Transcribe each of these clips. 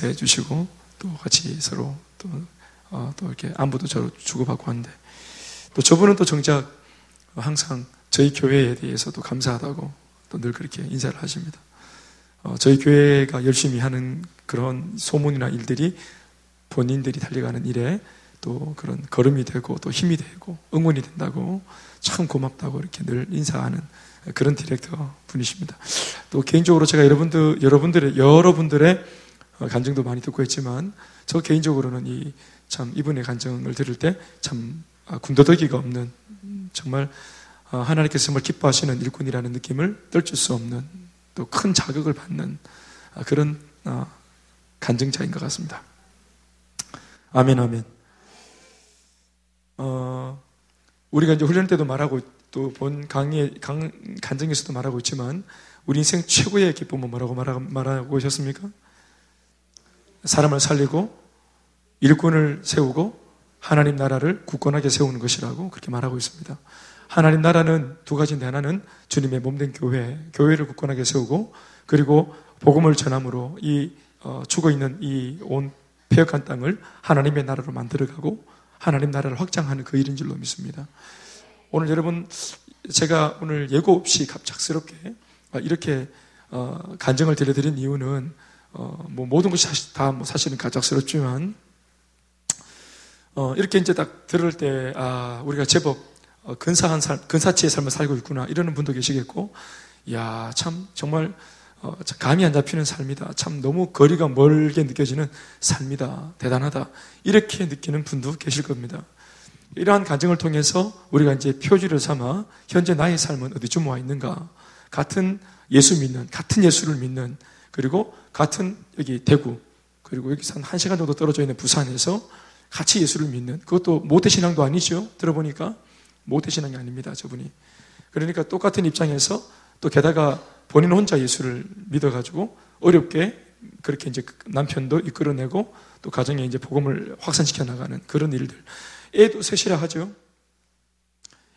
인사해 주시고 또 같이 서로 또, 어, 또 이렇게 안부도 저로 주고받고 하는데 또 저분은 또 정작 항상 저희 교회에 대해서도 감사하다고 또 늘 그렇게 인사를 하십니다. 어, 저희 교회가 열심히 하는 그런 소문이나 일들이 본인들이 달려가는 일에 또 그런 걸음이 되고 또 힘이 되고 응원이 된다고 참 고맙다고 이렇게 늘 인사하는 그런 디렉터 분이십니다. 또 개인적으로 제가 여러분들 여러분들의 여러분들의 간증도 많이 듣고 있지만 저 개인적으로는 이 참 이분의 간증을 들을 때참 아, 군더더기가 없는 정말 아, 하나님께서 정말 기뻐하시는 일꾼이라는 느낌을 떨칠 수 없는 또 큰 자극을 받는 아, 그런 간증자인 것 같습니다. 아멘, 아멘. 어, 우리가 이제 훈련 때도 말하고 또 본 강의, 강, 간증에서도 말하고 있지만 우리 인생 최고의 기쁨은 뭐라고 말하고, 말하고 오셨습니까? 사람을 살리고 일꾼을 세우고 하나님 나라를 굳건하게 세우는 것이라고 그렇게 말하고 있습니다. 하나님 나라는 두 가지인데 하나는 주님의 몸된 교회, 교회를 굳건하게 세우고 그리고 복음을 전함으로 이 어, 죽어 있는 이 온 폐역한 땅을 하나님의 나라로 만들어가고 하나님 나라를 확장하는 그 일인 줄로 믿습니다. 오늘 여러분 제가 오늘 예고 없이 갑작스럽게 이렇게 어, 간증을 들려드린 이유는 어, 뭐 모든 것이 다 뭐 사실은 갑작스럽지만 어, 이렇게 이제 딱 들을 때, 아, 우리가 제법 어, 근사한 삶, 근사치의 삶을 살고 있구나. 이러는 분도 계시겠고, 야, 참, 정말, 어, 감이 안 잡히는 삶이다. 참 너무 거리가 멀게 느껴지는 삶이다. 대단하다. 이렇게 느끼는 분도 계실 겁니다. 이러한 가정을 통해서 우리가 이제 표지를 삼아 현재 나의 삶은 어디쯤 와 있는가? 같은 예수 믿는, 같은 예수를 믿는, 그리고 같은 여기 대구, 그리고 여기서 한 1시간 정도 떨어져 있는 부산에서 같이 예수를 믿는 그것도 모태신앙도 아니죠. 들어보니까 모태신앙이 아닙니다. 저분이. 그러니까 똑같은 입장에서 또 게다가 본인 혼자 예수를 믿어가지고 어렵게 그렇게 이제 남편도 이끌어내고 또 가정에 이제 복음을 확산시켜 나가는 그런 일들. 애도 셋이라 하죠.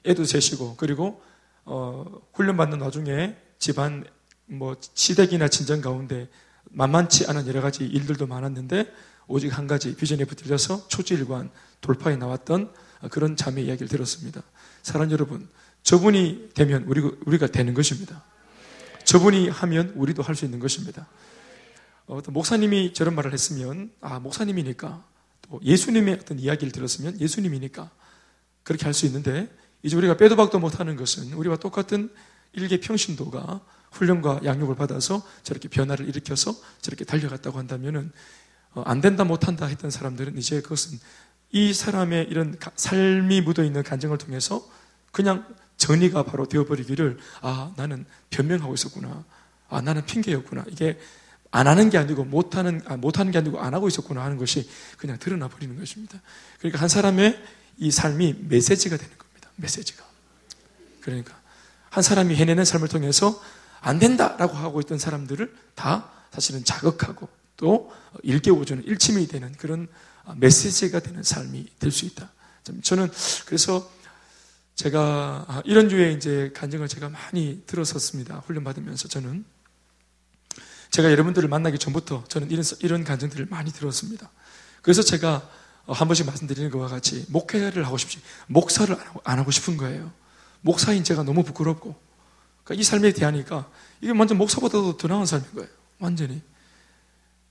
애도 셋이고 그리고 어, 훈련받는 와중에 집안 뭐 시댁이나 친정 가운데 만만치 않은 여러 가지 일들도 많았는데 오직 한 가지 비전에 붙들려서 초지일관 돌파에 나왔던 그런 자매 이야기를 들었습니다. 사랑 여러분, 저분이 되면 우리, 우리가 되는 것입니다. 저분이 하면 우리도 할 수 있는 것입니다. 어, 떤 목사님이 저런 말을 했으면, 아, 목사님이니까, 또 예수님의 어떤 이야기를 들었으면 예수님이니까 그렇게 할 수 있는데, 이제 우리가 빼도 박도 못하는 것은 우리와 똑같은 일개 평신도가 훈련과 양육을 받아서 저렇게 변화를 일으켜서 저렇게 달려갔다고 한다면은 어, 안 된다 못한다 했던 사람들은 이제 그것은 이 사람의 이런 삶이 묻어 있는 간증을 통해서 그냥 정리가 바로 되어버리기를 아 나는 변명하고 있었구나 아 나는 핑계였구나 이게 안 하는 게 아니고 못하는 아, 못하는 게 아니고 안 하고 있었구나 하는 것이 그냥 드러나 버리는 것입니다. 그러니까 한 사람의 이 삶이 메시지가 되는 겁니다. 메시지가 그러니까 한 사람이 해내는 삶을 통해서 안 된다라고 하고 있던 사람들을 다 사실은 자극하고 또 일깨워주는 일침이 되는 그런 메시지가 되는 삶이 될 수 있다. 저는 그래서 제가 아, 이런 주에 이제 간증을 제가 많이 들었었습니다. 훈련 받으면서 저는 제가 여러분들을 만나기 전부터 저는 이런, 이런 간증들을 많이 들었습니다. 그래서 제가 한 번씩 말씀드리는 것과 같이 목회를 하고 싶지, 목사를 안 하고 싶은 거예요. 목사인 제가 너무 부끄럽고, 그러니까 이 삶에 대하니까 이게 완전 목사보다도 더 나은 삶인 거예요. 완전히.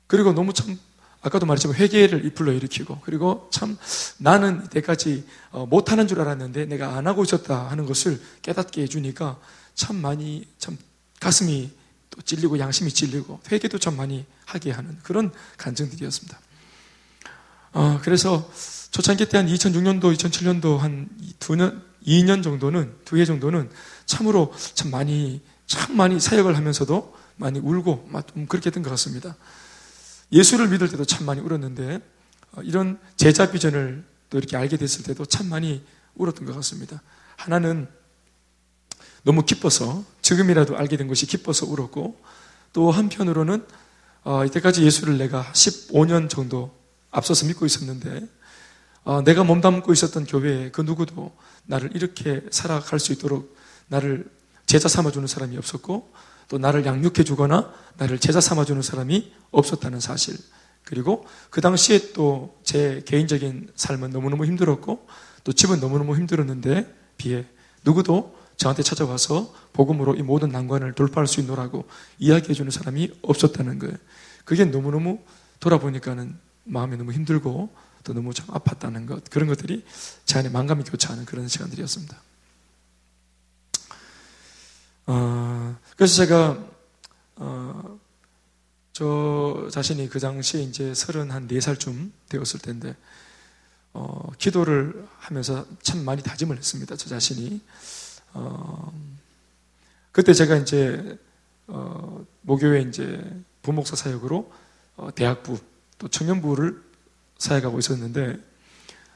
그리고 너무 참 아까도 말했지만 회개를 불러 일으키고 그리고 참 나는 이때까지 어, 못하는 줄 알았는데 내가 안 하고 있었다 하는 것을 깨닫게 해주니까 참 많이 참 가슴이 또 찔리고 양심이 찔리고 회개도 참 많이 하게 하는 그런 간증들이었습니다. 어, 그래서 초창기 때 한 2006년도, 2007년도 한 두 년, 2년 정도는 두 해 정도는 참으로 참 많이 참 많이 사역을 하면서도 많이 울고 좀 그렇게 했던 것 같습니다. 예수를 믿을 때도 참 많이 울었는데 어, 이런 제자 비전을 또 이렇게 알게 됐을 때도 참 많이 울었던 것 같습니다. 하나는 너무 기뻐서 지금이라도 알게 된 것이 기뻐서 울었고 또 한편으로는 어, 이때까지 예수를 내가 15년 정도 앞서서 믿고 있었는데 어, 내가 몸담고 있었던 교회에 그 누구도 나를 이렇게 살아갈 수 있도록 나를 제자 삼아주는 사람이 없었고 또 나를 양육해 주거나 나를 제자 삼아 주는 사람이 없었다는 사실. 그리고 그 당시에 또 제 개인적인 삶은 너무너무 힘들었고 또 집은 너무너무 힘들었는데 비해 누구도 저한테 찾아와서 복음으로 이 모든 난관을 돌파할 수 있노라고 이야기해 주는 사람이 없었다는 거예요. 그게 너무너무 돌아보니까는 마음이 너무 힘들고 또 너무 참 아팠다는 것 그런 것들이 제 안에 만감이 교차하는 그런 시간들이었습니다. 어, 그래서 제가 어, 저 자신이 그 당시에 이제 서른 한 네 살쯤 되었을 텐데 어, 기도를 하면서 참 많이 다짐을 했습니다. 저 자신이 어, 그때 제가 이제 어, 모교회 이제 부목사 사역으로 어, 대학부 또 청년부를 사역하고 있었는데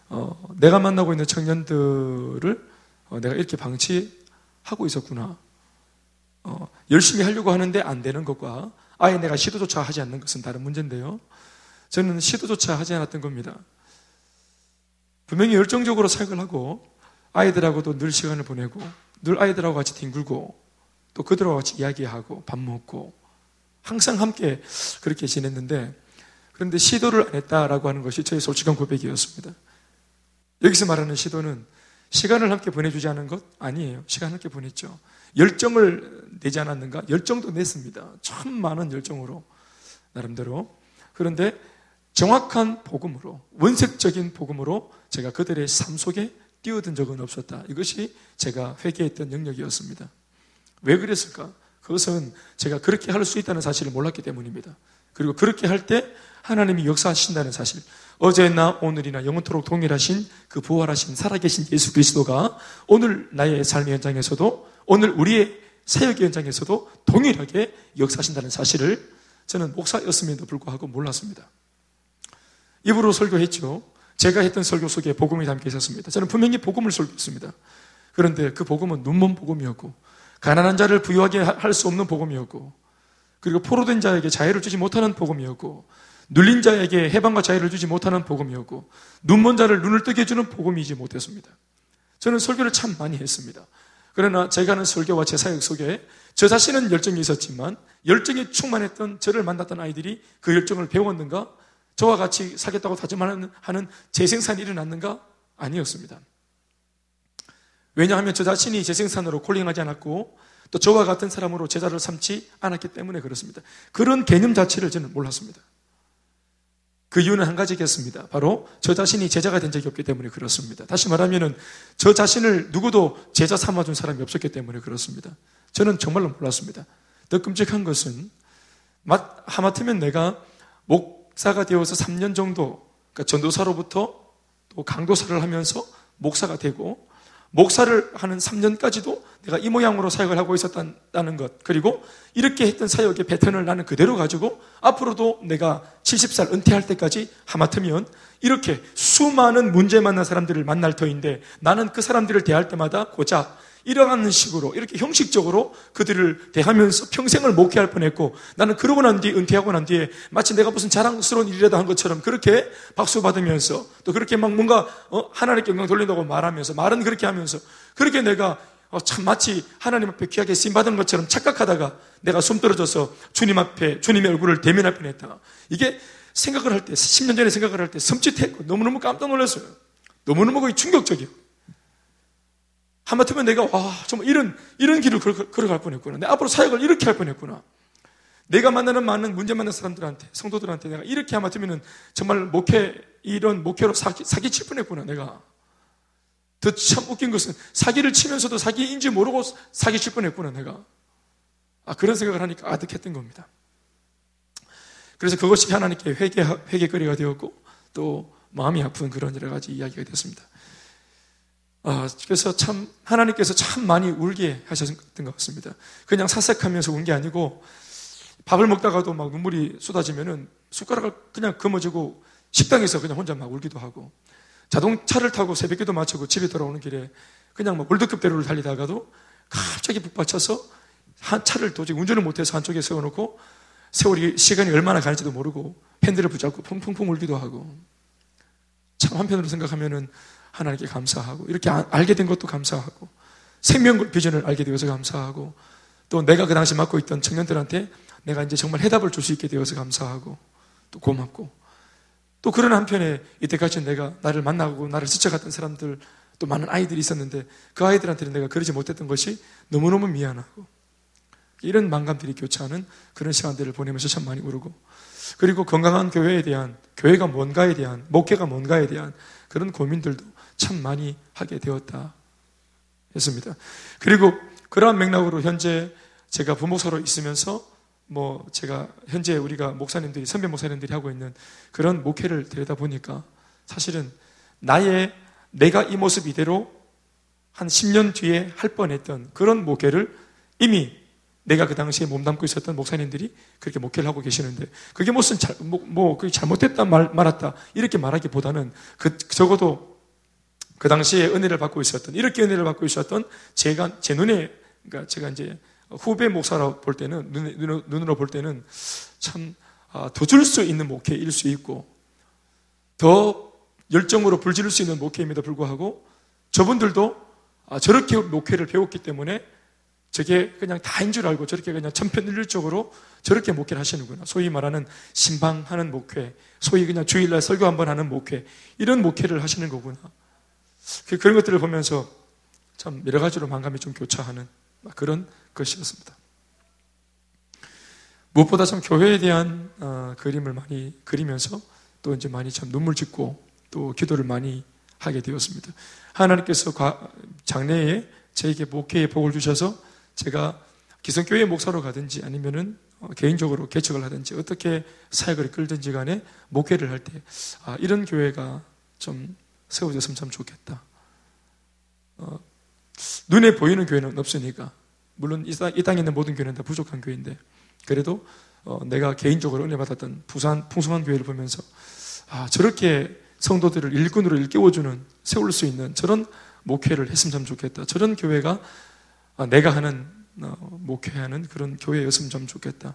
어, 내가 만나고 있는 청년들을 어, 내가 이렇게 방치하고 있었구나. 어, 열심히 하려고 하는데 안 되는 것과 아예 내가 시도조차 하지 않는 것은 다른 문제인데요. 저는 시도조차 하지 않았던 겁니다. 분명히 열정적으로 사역을 하고 아이들하고도 늘 시간을 보내고 늘 아이들하고 같이 뒹굴고 또 그들하고 같이 이야기하고 밥 먹고 항상 함께 그렇게 지냈는데 그런데 시도를 안 했다라고 하는 것이 저의 솔직한 고백이었습니다. 여기서 말하는 시도는 시간을 함께 보내주지 않은 것 아니에요. 시간 함께 보냈죠. 열정을 내지 않았는가? 열정도 냈습니다. 참 많은 열정으로 나름대로. 그런데 정확한 복음으로 원색적인 복음으로 제가 그들의 삶 속에 뛰어든 적은 없었다. 이것이 제가 회개했던 영역이었습니다. 왜 그랬을까? 그것은 제가 그렇게 할 수 있다는 사실을 몰랐기 때문입니다. 그리고 그렇게 할 때 하나님이 역사하신다는 사실. 어제나 오늘이나 영원토록 동일하신 그 부활하신 살아계신 예수 그리스도가 오늘 나의 삶의 현장에서도 오늘 우리의 사역의 현장에서도 동일하게 역사하신다는 사실을 저는 목사였음에도 불구하고 몰랐습니다. 입으로 설교했죠. 제가 했던 설교 속에 복음이 담겨 있었습니다. 저는 분명히 복음을 설교했습니다. 그런데 그 복음은 눈먼 복음이었고 가난한 자를 부유하게 할 수 없는 복음이었고 그리고 포로된 자에게 자유를 주지 못하는 복음이었고 눌린 자에게 해방과 자유를 주지 못하는 복음이었고 눈먼 자를 눈을 뜨게 해주는 복음이지 못했습니다. 저는 설교를 참 많이 했습니다. 그러나 제가 하는 설교와 제 사역 속에 저 자신은 열정이 있었지만 열정이 충만했던 저를 만났던 아이들이 그 열정을 배웠는가? 저와 같이 사겠다고 다짐하는 하는 재생산이 일어났는가? 아니었습니다. 왜냐하면 저 자신이 재생산으로 콜링하지 않았고 또 저와 같은 사람으로 제자를 삼지 않았기 때문에 그렇습니다. 그런 개념 자체를 저는 몰랐습니다. 그 이유는 한 가지겠습니다. 바로 저 자신이 제자가 된 적이 없기 때문에 그렇습니다. 다시 말하면은 저 자신을 누구도 제자 삼아준 사람이 없었기 때문에 그렇습니다. 저는 정말로 몰랐습니다. 더 끔찍한 것은 하마터면 내가 목사가 되어서 3년 정도 그러니까 전도사로부터 또 강도사를 하면서 목사가 되고 목사를 하는 3년까지도 내가 이 모양으로 사역을 하고 있었다는 것. 그리고 이렇게 했던 사역의 패턴을 나는 그대로 가지고 앞으로도 내가 70살 은퇴할 때까지 하마터면 이렇게 수많은 문제 만난 사람들을 만날 터인데 나는 그 사람들을 대할 때마다 고작 이러한 식으로 이렇게 형식적으로 그들을 대하면서 평생을 목회할 뻔했고 나는 그러고 난 뒤에 은퇴하고 난 뒤에 마치 내가 무슨 자랑스러운 일이라도 한 것처럼 그렇게 박수 받으면서 또 그렇게 막 뭔가 어, 하나님께 영광 돌린다고 말하면서 말은 그렇게 하면서 그렇게 내가 어, 참 마치 하나님 앞에 귀하게 쓰임 받은 것처럼 착각하다가 내가 숨 떨어져서 주님 앞에 주님의 얼굴을 대면할 뻔했다. 이게 생각을 할 때 10년 전에 생각을 할 때 섬찟했고 너무너무 깜짝 놀랐어요. 너무너무 충격적이에요. 하마터면 내가 와 정말 이런 이런 길을 걸어 갈 뻔했구나. 내 앞으로 사역을 이렇게 할 뻔했구나. 내가 만나는 많은 문제 만난 사람들한테 성도들한테 내가 이렇게 하마터면 정말 목회 이런 목회로 사기, 사기 칠 뻔했구나. 내가 더 참 웃긴 것은 사기를 치면서도 사기인지 모르고 사기 칠 뻔했구나. 내가 아 그런 생각을 하니까 아득했던 겁니다. 그래서 그것이 하나님께 회개 회개거리가 되었고 또 마음이 아픈 그런 여러 가지 이야기가 됐습니다. 아, 그래서 참 하나님께서 참 많이 울게 하셨던 것 같습니다. 그냥 사색하면서 운 게 아니고 밥을 먹다가도 막 눈물이 쏟아지면은 숟가락을 그냥 금어지고 식당에서 그냥 혼자 막 울기도 하고 자동차를 타고 새벽기도 마치고 집에 돌아오는 길에 그냥 막 월드급 대로를 달리다가도 갑자기 북받쳐서 한 차를 도저히 운전을 못해서 한쪽에 세워놓고 세월이 시간이 얼마나 가는지도 모르고 핸들을 붙잡고 펑펑펑 울기도 하고 참 한편으로 생각하면은 하나님께 감사하고 이렇게 아, 알게 된 것도 감사하고 생명 비전을 알게 되어서 감사하고 또 내가 그 당시 맡고 있던 청년들한테 내가 이제 정말 해답을 줄 수 있게 되어서 감사하고 또 고맙고 또 그런 한편에 이때까지 내가 나를 만나고 나를 스쳐갔던 사람들 또 많은 아이들이 있었는데 그 아이들한테는 내가 그러지 못했던 것이 너무너무 미안하고 이런 만감들이 교차하는 그런 시간들을 보내면서 참 많이 울고 그리고 건강한 교회에 대한 교회가 뭔가에 대한 목회가 뭔가에 대한 그런 고민들도 참 많이 하게 되었다 했습니다. 그리고 그러한 맥락으로 현재 제가 부목사로 있으면서 뭐 제가 현재 우리가 목사님들이 선배 목사님들이 하고 있는 그런 목회를 들여다 보니까 사실은 나의 내가 이 모습 이대로 한 10년 뒤에 할 뻔했던 그런 목회를 이미 내가 그 당시에 몸담고 있었던 목사님들이 그렇게 목회를 하고 계시는데 그게 무슨 잘, 뭐, 뭐 그게 잘못됐다 말, 말았다 이렇게 말하기보다는 그 적어도 그 당시에 은혜를 받고 있었던 이렇게 은혜를 받고 있었던 제가 제 눈에 그러니까 제가 이제 후배 목사로 볼 때는 눈, 눈으로 볼 때는 줄수 아, 있는 목회일 수 있고 더 열정으로 불지를 수 있는 목회임에도 불구하고 저분들도 아, 저렇게 목회를 배웠기 때문에 저게 그냥 다인 줄 알고 저렇게 그냥 천편일률적으로 저렇게 목회를 하시는구나. 소위 말하는 신방하는 목회, 소위 그냥 주일날 설교 한번 하는 목회, 이런 목회를 하시는 거구나. 그, 그런 것들을 보면서 참 여러 가지로 만감이 좀 교차하는 그런 것이었습니다. 무엇보다 참 교회에 대한 어, 그림을 많이 그리면서 또 이제 많이 참 눈물 짓고 또 기도를 많이 하게 되었습니다. 하나님께서 장래에 저에게 목회의 복을 주셔서 제가 기성교회 목사로 가든지 아니면은 어, 개인적으로 개척을 하든지 어떻게 사역을 끌든지 간에 목회를 할 때, 아, 이런 교회가 좀 세워졌으면 참 좋겠다. 어, 눈에 보이는 교회는 없으니까. 물론 이, 땅, 이 땅에 있는 모든 교회는 다 부족한 교회인데, 그래도 어, 내가 개인적으로 은혜 받았던 부산 풍성한 교회를 보면서, 아, 저렇게 성도들을 일꾼으로 일깨워주는, 세울 수 있는 저런 목회를 했으면 참 좋겠다. 저런 교회가 아, 내가 하는 어, 목회하는 그런 교회였으면 좀 좋겠다.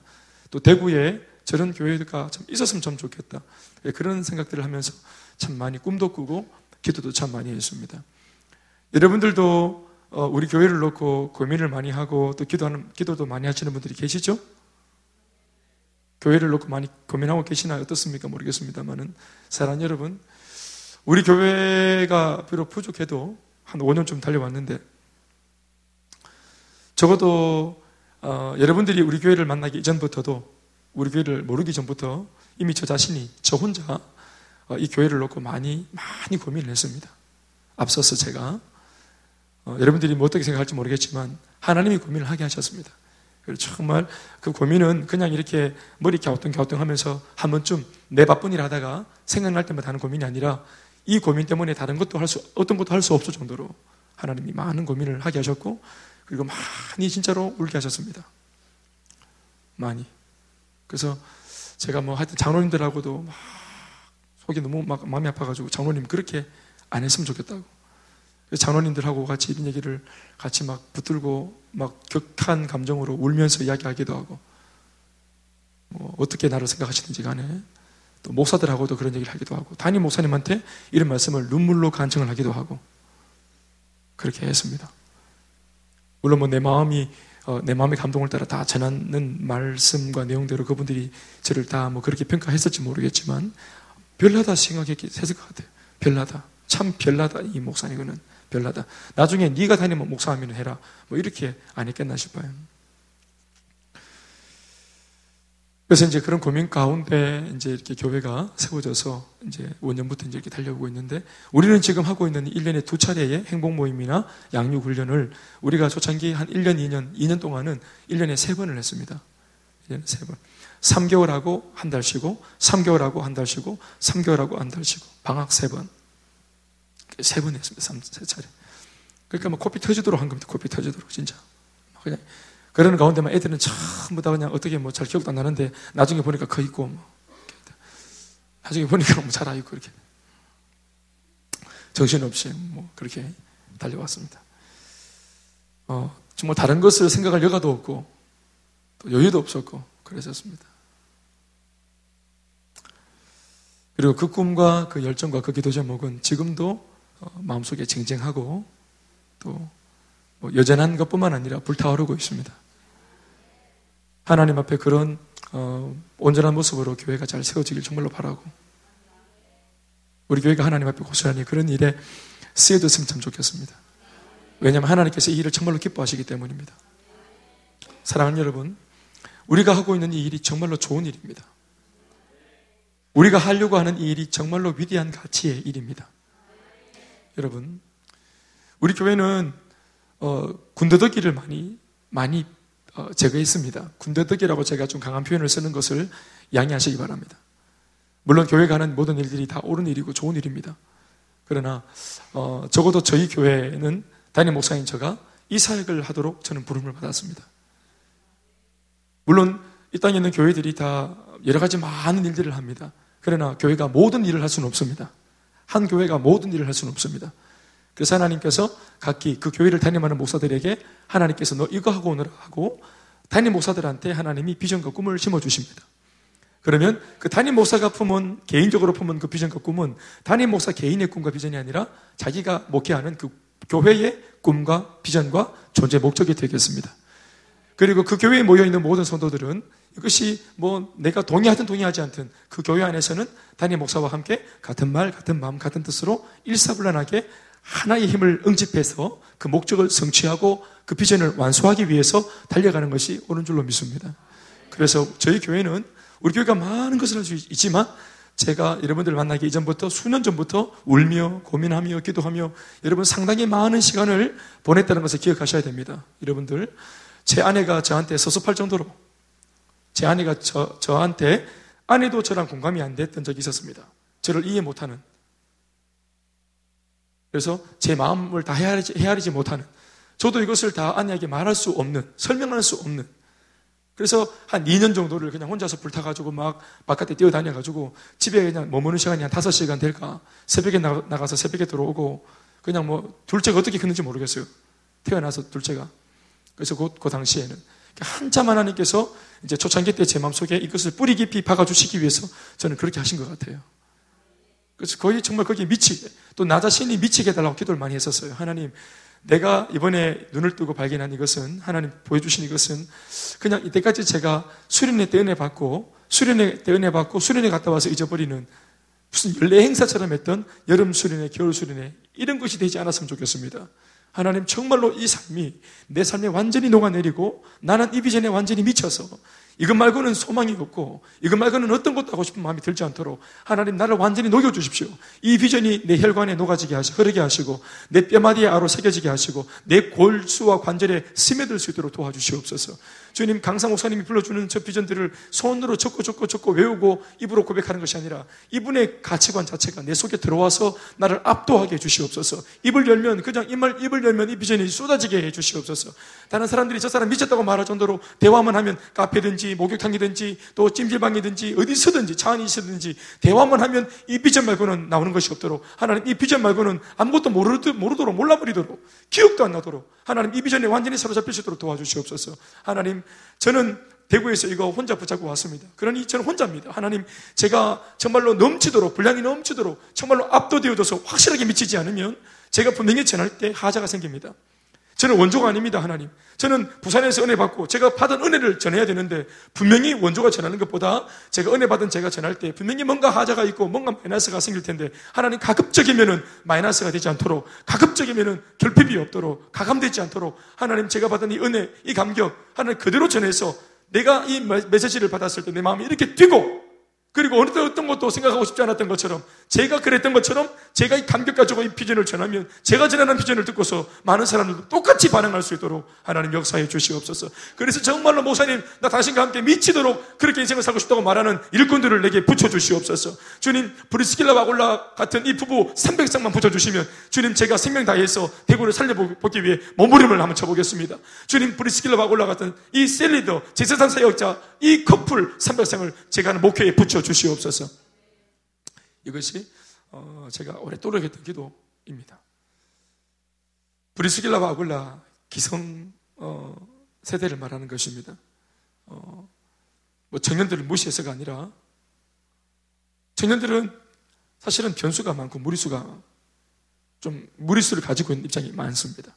또 대구에 저런 교회가 좀 있었으면 좀 좋겠다. 예, 그런 생각들을 하면서 참 많이 꿈도 꾸고 기도도 참 많이 했습니다. 여러분들도 어, 우리 교회를 놓고 고민을 많이 하고 또 기도하는 기도도 많이 하시는 분들이 계시죠? 교회를 놓고 많이 고민하고 계시나요? 어떻습니까? 모르겠습니다만은 사랑 여러분, 우리 교회가 비록 부족해도 한 5년 좀 달려왔는데 적어도 어, 여러분들이 우리 교회를 만나기 이전부터도 우리 교회를 모르기 전부터 이미 저 자신이 저 혼자 어, 이 교회를 놓고 많이 많이 고민을 했습니다. 앞서서 제가 어, 여러분들이 뭐 어떻게 생각할지 모르겠지만 하나님이 고민을 하게 하셨습니다. 그리고 정말 그 고민은 그냥 이렇게 머리 갸우뚱갸우뚱 하면서 한 번쯤 내 바쁜 일 하다가 생각날 때마다 하는 고민이 아니라 이 고민 때문에 다른 것도 할 수, 어떤 것도 할 수 없을 정도로 하나님이 많은 고민을 하게 하셨고 그리고 많이 진짜로 울게 하셨습니다. 많이. 그래서 제가 뭐 하여튼 장로님들하고도 막 속이 너무 막 마음이 아파가지고 장로님 그렇게 안 했으면 좋겠다고. 장로님들하고 같이 이런 얘기를 같이 막 붙들고 막 격한 감정으로 울면서 이야기하기도 하고 뭐 어떻게 나를 생각하시는지 간에 또 목사들하고도 그런 얘기를 하기도 하고 담임 목사님한테 이런 말씀을 눈물로 간청을 하기도 하고 그렇게 했습니다. 물론 뭐 내 마음이 어, 내 마음의 감동을 따라 다 전하는 말씀과 내용대로 그분들이 저를 다 뭐 그렇게 평가했을지 모르겠지만 별나다 것 같아요. 별나다. 참 별나다 이 목사님은 별나다. 나중에 네가 다니면 목사하면 해라. 뭐 이렇게 안 했겠나 싶어요. 그래서 이제 그런 고민 가운데 이제 이렇게 교회가 세워져서 이제 5년부터 이제 이렇게 달려오고 있는데 우리는 지금 하고 있는 1년에 두 차례의 행복 모임이나 양육 훈련을 우리가 초창기 한 1년, 2년, 2년 동안은 1년에 세 번을 했습니다. 1년에 세 번. 3개월 하고 한 달 쉬고, 3개월 하고 한 달 쉬고, 3개월 하고 한 달 쉬고, 방학 세 번. 세번 했습니다. 3, 세 차례. 그러니까 뭐 코피 터지도록 한 겁니다. 코피 터지도록, 진짜. 그냥 그러는 가운데만 애들은 전부 다 그냥 어떻게 뭐 잘 기억도 안 나는데 나중에 보니까 커 있고 뭐 나중에 보니까 뭐잘 아있고 이렇게 정신없이 뭐 그렇게 달려왔습니다. 어, 정말 다른 것을 생각할 여가도 없고 또 여유도 없었고 그랬었습니다. 그리고 그 꿈과 그 열정과 그 기도 제목은 지금도 어, 마음속에 쟁쟁하고 또뭐 여전한 것뿐만 아니라 불타오르고 있습니다. 하나님 앞에 그런 어, 온전한 모습으로 교회가 잘 세워지길 정말로 바라고 우리 교회가 하나님 앞에 고스란히 그런 일에 쓰여졌으면 참 좋겠습니다. 왜냐하면 하나님께서 이 일을 정말로 기뻐하시기 때문입니다. 사랑하는 여러분, 우리가 하고 있는 이 일이 정말로 좋은 일입니다. 우리가 하려고 하는 이 일이 정말로 위대한 가치의 일입니다. 여러분, 우리 교회는 어, 군더더기를 많이 많이 어, 제거했습니다. 군더더기라고 제가 좀 강한 표현을 쓰는 것을 양해하시기 바랍니다. 물론 교회가 하는 모든 일들이 다 옳은 일이고 좋은 일입니다. 그러나 어, 적어도 저희 교회는 담임 목사인 저가 이 사역을 하도록 저는 부름을 받았습니다. 물론 이 땅에 있는 교회들이 다 여러 가지 많은 일들을 합니다. 그러나 교회가 모든 일을 할 수는 없습니다. 한 교회가 모든 일을 할 수는 없습니다. 그래서 하나님께서 각기 그 교회를 담임하는 목사들에게 하나님께서 너 이거 하고 오느라 하고 담임 목사들한테 하나님이 비전과 꿈을 심어 주십니다. 그러면 그 담임 목사가 품은 개인적으로 품은 그 비전과 꿈은 담임 목사 개인의 꿈과 비전이 아니라 자기가 목회하는 그 교회의 꿈과 비전과 존재 목적이 되겠습니다. 그리고 그 교회에 모여 있는 모든 성도들은 이것이 뭐 내가 동의하든 동의하지 않든 그 교회 안에서는 담임 목사와 함께 같은 말, 같은 마음, 같은 뜻으로 일사불란하게 하나의 힘을 응집해서 그 목적을 성취하고 그 비전을 완수하기 위해서 달려가는 것이 옳은 줄로 믿습니다. 그래서 저희 교회는 우리 교회가 많은 것을 할 수 있지만 제가 여러분들 만나기 이전부터 수년 전부터 울며 고민하며 기도하며 여러분 상당히 많은 시간을 보냈다는 것을 기억하셔야 됩니다. 여러분들 제 아내가 저한테 서섭할 정도로 제 아내가 저, 저한테 아내도 저랑 공감이 안 됐던 적이 있었습니다. 저를 이해 못하는. 그래서 제 마음을 다 헤아리지, 헤아리지 못하는. 저도 이것을 다 아내에게 말할 수 없는 설명할 수 없는. 그래서 한 2년 정도를 그냥 혼자서 불타가지고 막 바깥에 뛰어다녀가지고 집에 그냥 머무는 시간이 한 5시간 될까? 새벽에 나가서 새벽에 들어오고 그냥 뭐 둘째가 어떻게 크는지 모르겠어요. 태어나서 둘째가 그래서 그, 그 당시에는 한참 하나님께서 이제 초창기 때 제 마음속에 이것을 뿌리 깊이 박아주시기 위해서 저는 그렇게 하신 것 같아요 그래서 거의 정말 거기에 미치게 또 나 자신이 미치게 해달라고 기도를 많이 했었어요. 하나님, 내가 이번에 눈을 뜨고 발견한 이것은 하나님 보여주신 이것은 그냥 이때까지 제가 수련회 때 은혜 받고 수련회 때 은혜 받고 수련회 갔다 와서 잊어버리는 무슨 연례 행사처럼 했던 여름 수련회, 겨울 수련회 이런 것이 되지 않았으면 좋겠습니다. 하나님 정말로 이 삶이 내 삶에 완전히 녹아내리고 나는 이 비전에 완전히 미쳐서 이것 말고는 소망이 없고 이것 말고는 어떤 것도 하고 싶은 마음이 들지 않도록 하나님 나를 완전히 녹여주십시오. 이 비전이 내 혈관에 녹아지게 하시, 흐르게 하시고 내 뼈마디에 아로 새겨지게 하시고 내 골수와 관절에 스며들 수 있도록 도와주시옵소서. 주님 강사 목사님이 불러주는 저 비전들을 손으로 적고 적고 적고 외우고 입으로 고백하는 것이 아니라 이분의 가치관 자체가 내 속에 들어와서 나를 압도하게 해주시옵소서. 입을 열면 그냥 입을 열면 이 비전이 쏟아지게 해주시옵소서. 다른 사람들이 저 사람 미쳤다고 말할 정도로 대화만 하면 카페든지 목욕탕이든지 또 찜질방이든지 어디서든지 차 안이서든지 대화만 하면 이 비전 말고는 나오는 것이 없도록 하나님 이 비전 말고는 아무것도 모르도록, 몰라버리도록 기억도 안 나도록 하나님 이 비전에 완전히 사로잡힐 수 있도록 도와주시옵소서. 하나님 저는 대구에서 이거 혼자 붙잡고 왔습니다. 그러니 저는 혼자입니다. 하나님, 제가 정말로 넘치도록, 분량이 넘치도록, 정말로 압도되어져서 확실하게 미치지 않으면 제가 분명히 전할 때 하자가 생깁니다. 저는 원조가 아닙니다, 하나님. 저는 부산에서 은혜 받고 제가 받은 은혜를 전해야 되는데 분명히 원조가 전하는 것보다 제가 은혜 받은 제가 전할 때 분명히 뭔가 하자가 있고 뭔가 마이너스가 생길 텐데 하나님 가급적이면은 마이너스가 되지 않도록 가급적이면은 결핍이 없도록 가감되지 않도록 하나님 제가 받은 이 은혜, 이 감격 하나님 그대로 전해서 내가 이 메시지를 받았을 때 내 마음이 이렇게 뛰고 그리고 어느 때 어떤 것도 생각하고 싶지 않았던 것처럼 제가 그랬던 것처럼 제가 이 감격 가지고 이 비전을 전하면 제가 전하는 비전을 듣고서 많은 사람들도 똑같이 반응할 수 있도록 하나님 역사해 주시옵소서. 그래서 정말로 목사님 나 당신과 함께 미치도록 그렇게 인생을 살고 싶다고 말하는 일꾼들을 내게 붙여 주시옵소서. 주님 브리스길라와 아굴라 같은 이 부부 300쌍만 붙여 주시면 주님 제가 생명 다해서 대구를 살려보기 위해 몸부림을 한번 쳐보겠습니다. 주님 브리스길라와 아굴라 같은 이 cell leader 재생산 사역자 이 커플 300쌍을 제가 목회에 붙여 주시옵소서. 이것이 어, 제가 오랫도록 했던 기도입니다. 브리스길라와 아굴라 기성 어, 세대를 말하는 것입니다. 어, 뭐 청년들을 무시해서가 아니라 청년들은 사실은 변수가 많고 무리수가 좀 무리수를 가지고 있는 입장이 많습니다.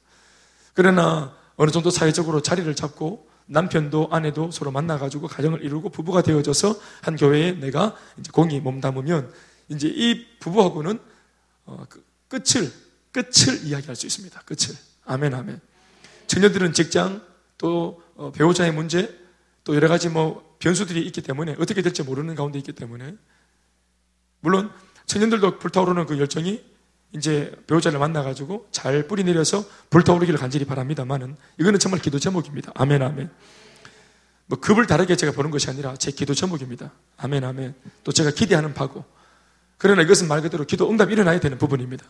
그러나 어느 정도 사회적으로 자리를 잡고 남편도 아내도 서로 만나가지고 가정을 이루고 부부가 되어져서 한 교회에 내가 이제 공이 몸담으면 이제 이 부부하고는 어, 그 끝을 끝을 이야기할 수 있습니다. 끝을 아멘 아멘. 청년들은 직장 또 어, 배우자의 문제 또 여러 가지 뭐 변수들이 있기 때문에 어떻게 될지 모르는 가운데 있기 때문에 물론 청년들도 불타오르는 그 열정이 이제 배우자를 만나가지고 잘 뿌리 내려서 불타오르기를 간절히 바랍니다만은 이거는 정말 기도 제목입니다. 아멘, 아멘. 뭐 급을 다르게 제가 보는 것이 아니라 제 기도 제목입니다. 아멘, 아멘. 또 제가 기대하는 바고. 그러나 이것은 말 그대로 기도 응답이 일어나야 되는 부분입니다.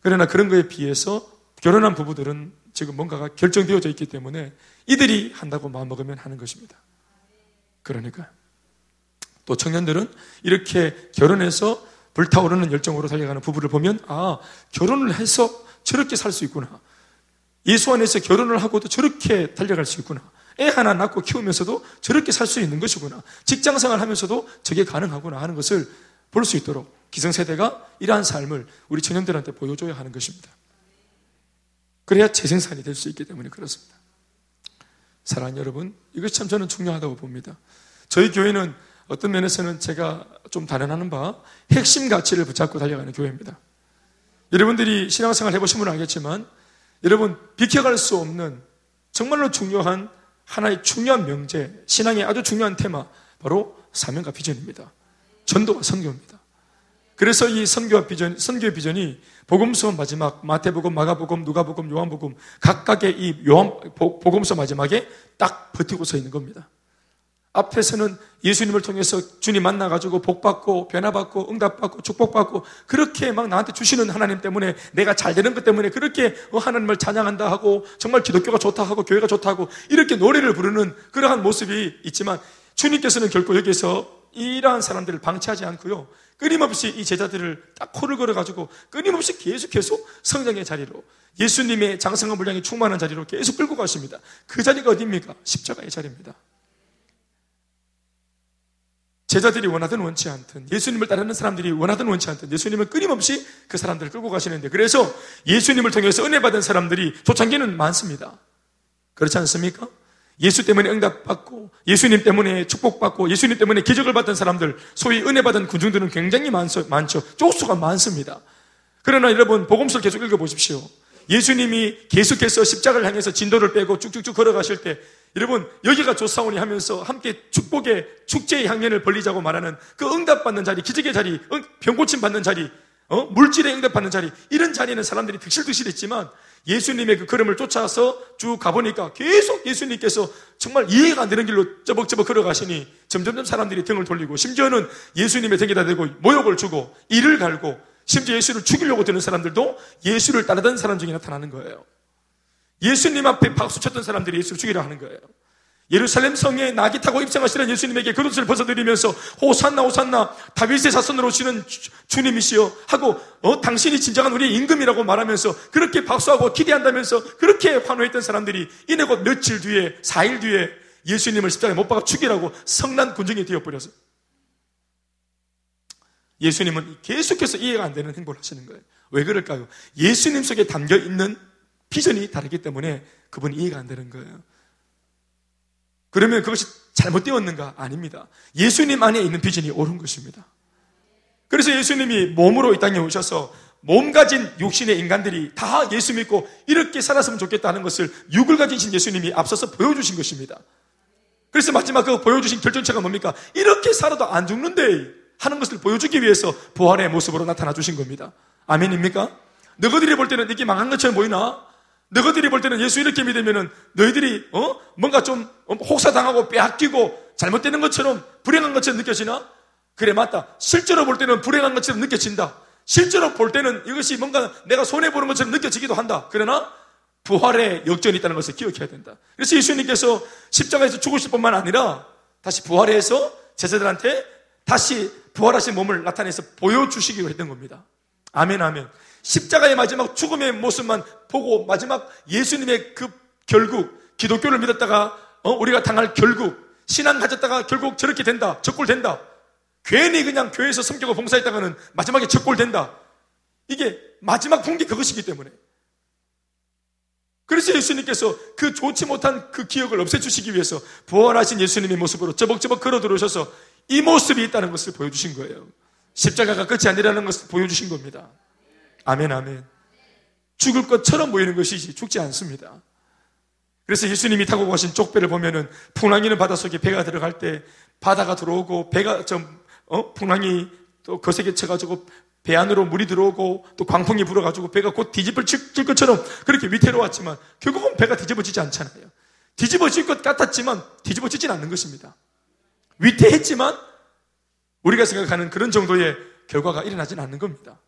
그러나 그런 거에 비해서 결혼한 부부들은 지금 뭔가가 결정되어져 있기 때문에 이들이 한다고 마음먹으면 하는 것입니다. 그러니까. 또 청년들은 이렇게 결혼해서 불타오르는 열정으로 달려가는 부부를 보면 아 결혼을 해서 저렇게 살 수 있구나. 예수 안에서 결혼을 하고도 저렇게 달려갈 수 있구나. 애 하나 낳고 키우면서도 저렇게 살 수 있는 것이구나. 직장 생활 하면서도 저게 가능하구나 하는 것을 볼 수 있도록 기성세대가 이러한 삶을 우리 청년들한테 보여줘야 하는 것입니다. 그래야 재생산이 될 수 있기 때문에 그렇습니다. 사랑하는 여러분, 이것이 참 저는 중요하다고 봅니다. 저희 교회는 어떤 면에서는 제가 좀 단언하는 바 핵심 가치를 붙잡고 달려가는 교회입니다. 여러분들이 신앙생활 해보신 분은 알겠지만 여러분 비켜갈 수 없는 정말로 중요한 하나의 중요한 명제, 신앙의 아주 중요한 테마 바로 사명과 비전입니다. 전도와 선교입니다. 그래서 이 선교와 비전, 선교의 비전이 복음서 마지막 마태복음, 마가복음, 누가복음, 요한복음 각각의 이 요한 복음서 마지막에 딱 버티고 서 있는 겁니다. 앞에서는 예수님을 통해서 주님 만나가지고 복받고 변화받고 응답받고 축복받고 그렇게 막 나한테 주시는 하나님 때문에 내가 잘 되는 것 때문에 그렇게 어, 하나님을 찬양한다 하고 정말 기독교가 좋다 하고 교회가 좋다 하고 이렇게 노래를 부르는 그러한 모습이 있지만 주님께서는 결코 여기서 이러한 사람들을 방치하지 않고요. 끊임없이 이 제자들을 딱 코를 걸어가지고 끊임없이 계속 계속 성장의 자리로 예수님의 장성한 물량이 충만한 자리로 계속 끌고 가십니다. 그 자리가 어디입니까? 십자가의 자리입니다. 제자들이 원하든 원치 않든 예수님을 따르는 사람들이 원하든 원치 않든 예수님은 끊임없이 그 사람들을 끌고 가시는데 그래서 예수님을 통해서 은혜 받은 사람들이 초창기는 많습니다. 그렇지 않습니까? 예수 때문에 응답받고 예수님 때문에 축복받고 예수님 때문에 기적을 받던 사람들 소위 은혜 받은 군중들은 굉장히 많죠. 많죠. 쪽수가 많습니다. 그러나 여러분 복음서를 계속 읽어보십시오. 예수님이 계속해서 십자가를 향해서 진도를 빼고 쭉쭉쭉 걸어가실 때 여러분 여기가 조사원이 하면서 함께 축복의 축제의 향연을 벌리자고 말하는 그 응답받는 자리, 기적의 자리, 병고침 받는 자리, 어? 물질의 응답받는 자리 이런 자리는 사람들이 득실득실했지만 예수님의 그 걸음을 쫓아서 쭉 가보니까 계속 예수님께서 정말 이해가 안 되는 길로 쩌벅쩌벅 걸어가시니 점점점 사람들이 등을 돌리고 심지어는 예수님의 등에다 대고 모욕을 주고 이를 갈고 심지어 예수를 죽이려고 드는 사람들도 예수를 따르던 사람 중에 나타나는 거예요. 예수님 앞에 박수 쳤던 사람들이 예수를 죽이려 하는 거예요. 예루살렘 성에 나귀 타고 입장하시는 예수님에게 그릇을 벗어드리면서 호산나 호산나 다윗의 자손으로 오시는 주, 님이시여 하고 어, 당신이 진정한 우리의 임금이라고 말하면서 그렇게 박수하고 기대한다면서 그렇게 환호했던 사람들이 이내 곧 며칠 뒤에 4일 뒤에 예수님을 십자가에 못 박아 죽이라고 성난 군중이 되어버려서 예수님은 계속해서 이해가 안 되는 행보를 하시는 거예요. 왜 그럴까요? 예수님 속에 담겨 있는 비전이 다르기 때문에 그분이 이해가 안 되는 거예요. 그러면 그것이 잘못되었는가? 아닙니다. 예수님 안에 있는 비전이 옳은 것입니다. 그래서 예수님이 몸으로 이 땅에 오셔서 몸 가진 육신의 인간들이 다 예수 믿고 이렇게 살았으면 좋겠다는 것을 육을 가지신 예수님이 앞서서 보여주신 것입니다. 그래서 마지막 그 보여주신 결정체가 뭡니까? 이렇게 살아도 안 죽는데 하는 것을 보여주기 위해서 부활의 모습으로 나타나 주신 겁니다. 아멘입니까? 너희들이 볼 때는 이게 망한 것처럼 보이나? 너희들이 볼 때는 예수 이렇게 믿으면은 너희들이 어 뭔가 좀 혹사당하고 빼앗기고 잘못되는 것처럼 불행한 것처럼 느껴지나? 그래 맞다. 실제로 볼 때는 불행한 것처럼 느껴진다. 실제로 볼 때는 이것이 뭔가 내가 손해 보는 것처럼 느껴지기도 한다. 그러나 부활의 역전이 있다는 것을 기억해야 된다. 그래서 예수님께서 십자가에서 죽으실 뿐만 아니라 다시 부활해서 제자들한테 다시 부활하신 몸을 나타내서 보여주시기로 했던 겁니다. 아멘, 아멘. 십자가의 마지막 죽음의 모습만 보고 마지막 예수님의 그 결국 기독교를 믿었다가 어, 우리가 당할 결국 신앙 가졌다가 결국 저렇게 된다. 적골된다. 괜히 그냥 교회에서 성격을 봉사했다가는 마지막에 적골된다. 이게 마지막 분기 그것이기 때문에 그래서 예수님께서 그 좋지 못한 그 기억을 없애주시기 위해서 부활하신 예수님의 모습으로 저벅저벅 걸어 들어오셔서 이 모습이 있다는 것을 보여주신 거예요. 십자가가 끝이 아니라는 것을 보여주신 겁니다. 아멘, 아멘. 죽을 것처럼 보이는 것이지 죽지 않습니다. 그래서 예수님이 타고 가신 쪽배를 보면은 풍랑이는 바닷속에 배가 들어갈 때 바다가 들어오고 배가 좀, 어? 풍랑이 또 거세게 쳐가지고 배 안으로 물이 들어오고 또 광풍이 불어가지고 배가 곧 뒤집어질 것처럼 그렇게 위태로웠지만 결국은 배가 뒤집어지지 않잖아요. 뒤집어질 것 같았지만 뒤집어지진 않는 것입니다. 위태했지만 우리가 생각하는 그런 정도의 결과가 일어나진 않는 겁니다.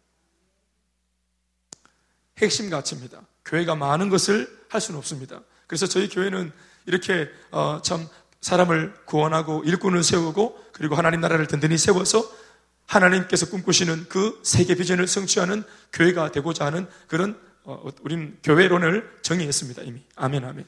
핵심 가치입니다. 교회가 많은 것을 할 수는 없습니다. 그래서 저희 교회는 이렇게 어, 참 사람을 구원하고 일꾼을 세우고 그리고 하나님 나라를 든든히 세워서 하나님께서 꿈꾸시는 그 세계 비전을 성취하는 교회가 되고자 하는 그런 어, 우리는 교회론을 정의했습니다. 이미. 아멘, 아멘.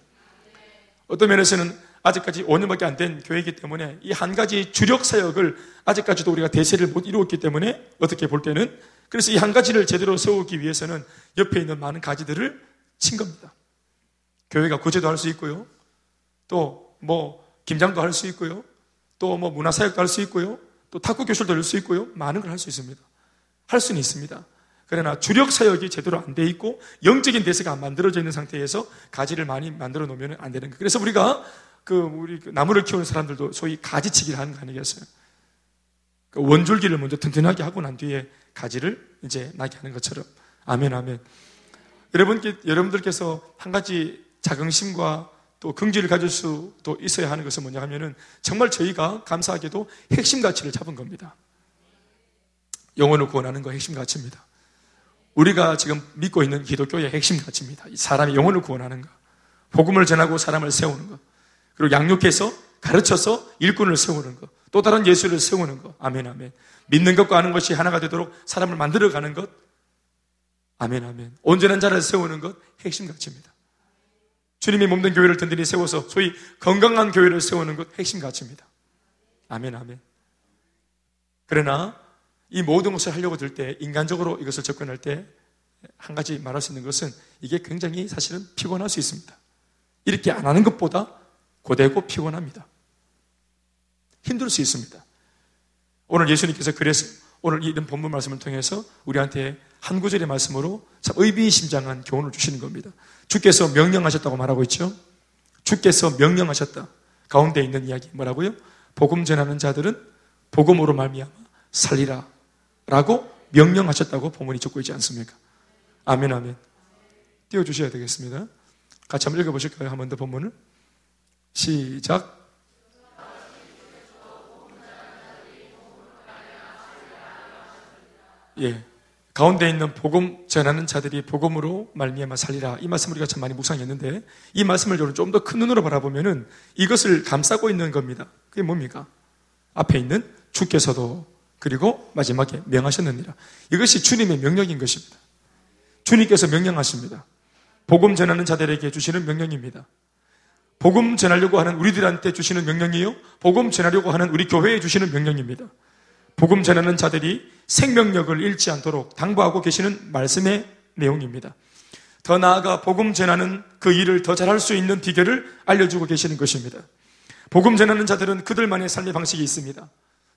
어떤 면에서는 아직까지 5년밖에 안 된 교회이기 때문에 이 한 가지 주력 사역을 아직까지도 우리가 대세를 못 이루었기 때문에 어떻게 볼 때는 그래서 이 한 가지를 제대로 세우기 위해서는 옆에 있는 많은 가지들을 친 겁니다. 교회가 구제도 할 수 있고요. 또 뭐 김장도 할 수 있고요. 또 뭐 문화사역도 할 수 있고요. 또 탁구 교실도 할수 있고요. 많은 걸 할 수 있습니다. 할 수는 있습니다. 그러나 주력 사역이 제대로 안 돼 있고 영적인 대세가 안 만들어져 있는 상태에서 가지를 많이 만들어 놓으면 안 되는 거예요. 그래서 우리가 그 우리 그 나무를 키우는 사람들도 소위 가지치기를 하는 거 아니겠어요? 그 원줄기를 먼저 튼튼하게 하고 난 뒤에 가지를 이제 나게 하는 것처럼 아멘 아멘. 여러분께 여러분들께서 한 가지 자긍심과 또 긍지를 가질 수도 있어야 하는 것은 뭐냐 하면은 정말 저희가 감사하게도 핵심 가치를 잡은 겁니다. 영혼을 구원하는 거 핵심 가치입니다. 우리가 지금 믿고 있는 기독교의 핵심 가치입니다. 사람의 영혼을 구원하는 거. 복음을 전하고 사람을 세우는 거. 그리고 양육해서 가르쳐서 일꾼을 세우는 거. 또 다른 예수를 세우는 거. 아멘, 아멘. 믿는 것과 하는 것이 하나가 되도록 사람을 만들어가는 것. 아멘, 아멘. 온전한 자를 세우는 것. 핵심 가치입니다. 주님이 몸된 교회를 든든히 세워서 소위 건강한 교회를 세우는 것 핵심 가치입니다. 아멘, 아멘. 그러나 이 모든 것을 하려고 들 때, 인간적으로 이것을 접근할 때, 한 가지 말할 수 있는 것은 이게 굉장히 사실은 피곤할 수 있습니다. 이렇게 안 하는 것보다 고되고 피곤합니다. 힘들 수 있습니다. 오늘 예수님께서 그래서 오늘 이런 본문 말씀을 통해서 우리한테 한 구절의 말씀으로 참 의비심장한 교훈을 주시는 겁니다. 주께서 명령하셨다고 말하고 있죠. 주께서 명령하셨다. 가운데 있는 이야기 뭐라고요? 복음 전하는 자들은 복음으로 말미암아 살리라 라고 명령하셨다고 본문이 적고 있지 않습니까? 아멘 아멘. 띄워 주셔야 되겠습니다. 같이 한번 읽어 보실까요? 한 번 더 본문을. 시작. 예. 가운데 있는 복음 전하는 자들이 복음으로 말미암아 살리라. 이 말씀 우리가 참 많이 묵상했는데 이 말씀을 좀더 큰 눈으로 바라보면은 이것을 감싸고 있는 겁니다. 그게 뭡니까? 앞에 있는 주께서도 그리고 마지막에 명하셨느니라. 이것이 주님의 명령인 것입니다. 주님께서 명령하십니다. 복음 전하는 자들에게 주시는 명령입니다. 복음 전하려고 하는 우리들한테 주시는 명령이요. 복음 전하려고 하는 우리 교회에 주시는 명령입니다. 복음 전하는 자들이 생명력을 잃지 않도록 당부하고 계시는 말씀의 내용입니다. 더 나아가 복음 전하는 그 일을 더 잘할 수 있는 비결을 알려주고 계시는 것입니다. 복음 전하는 자들은 그들만의 삶의 방식이 있습니다.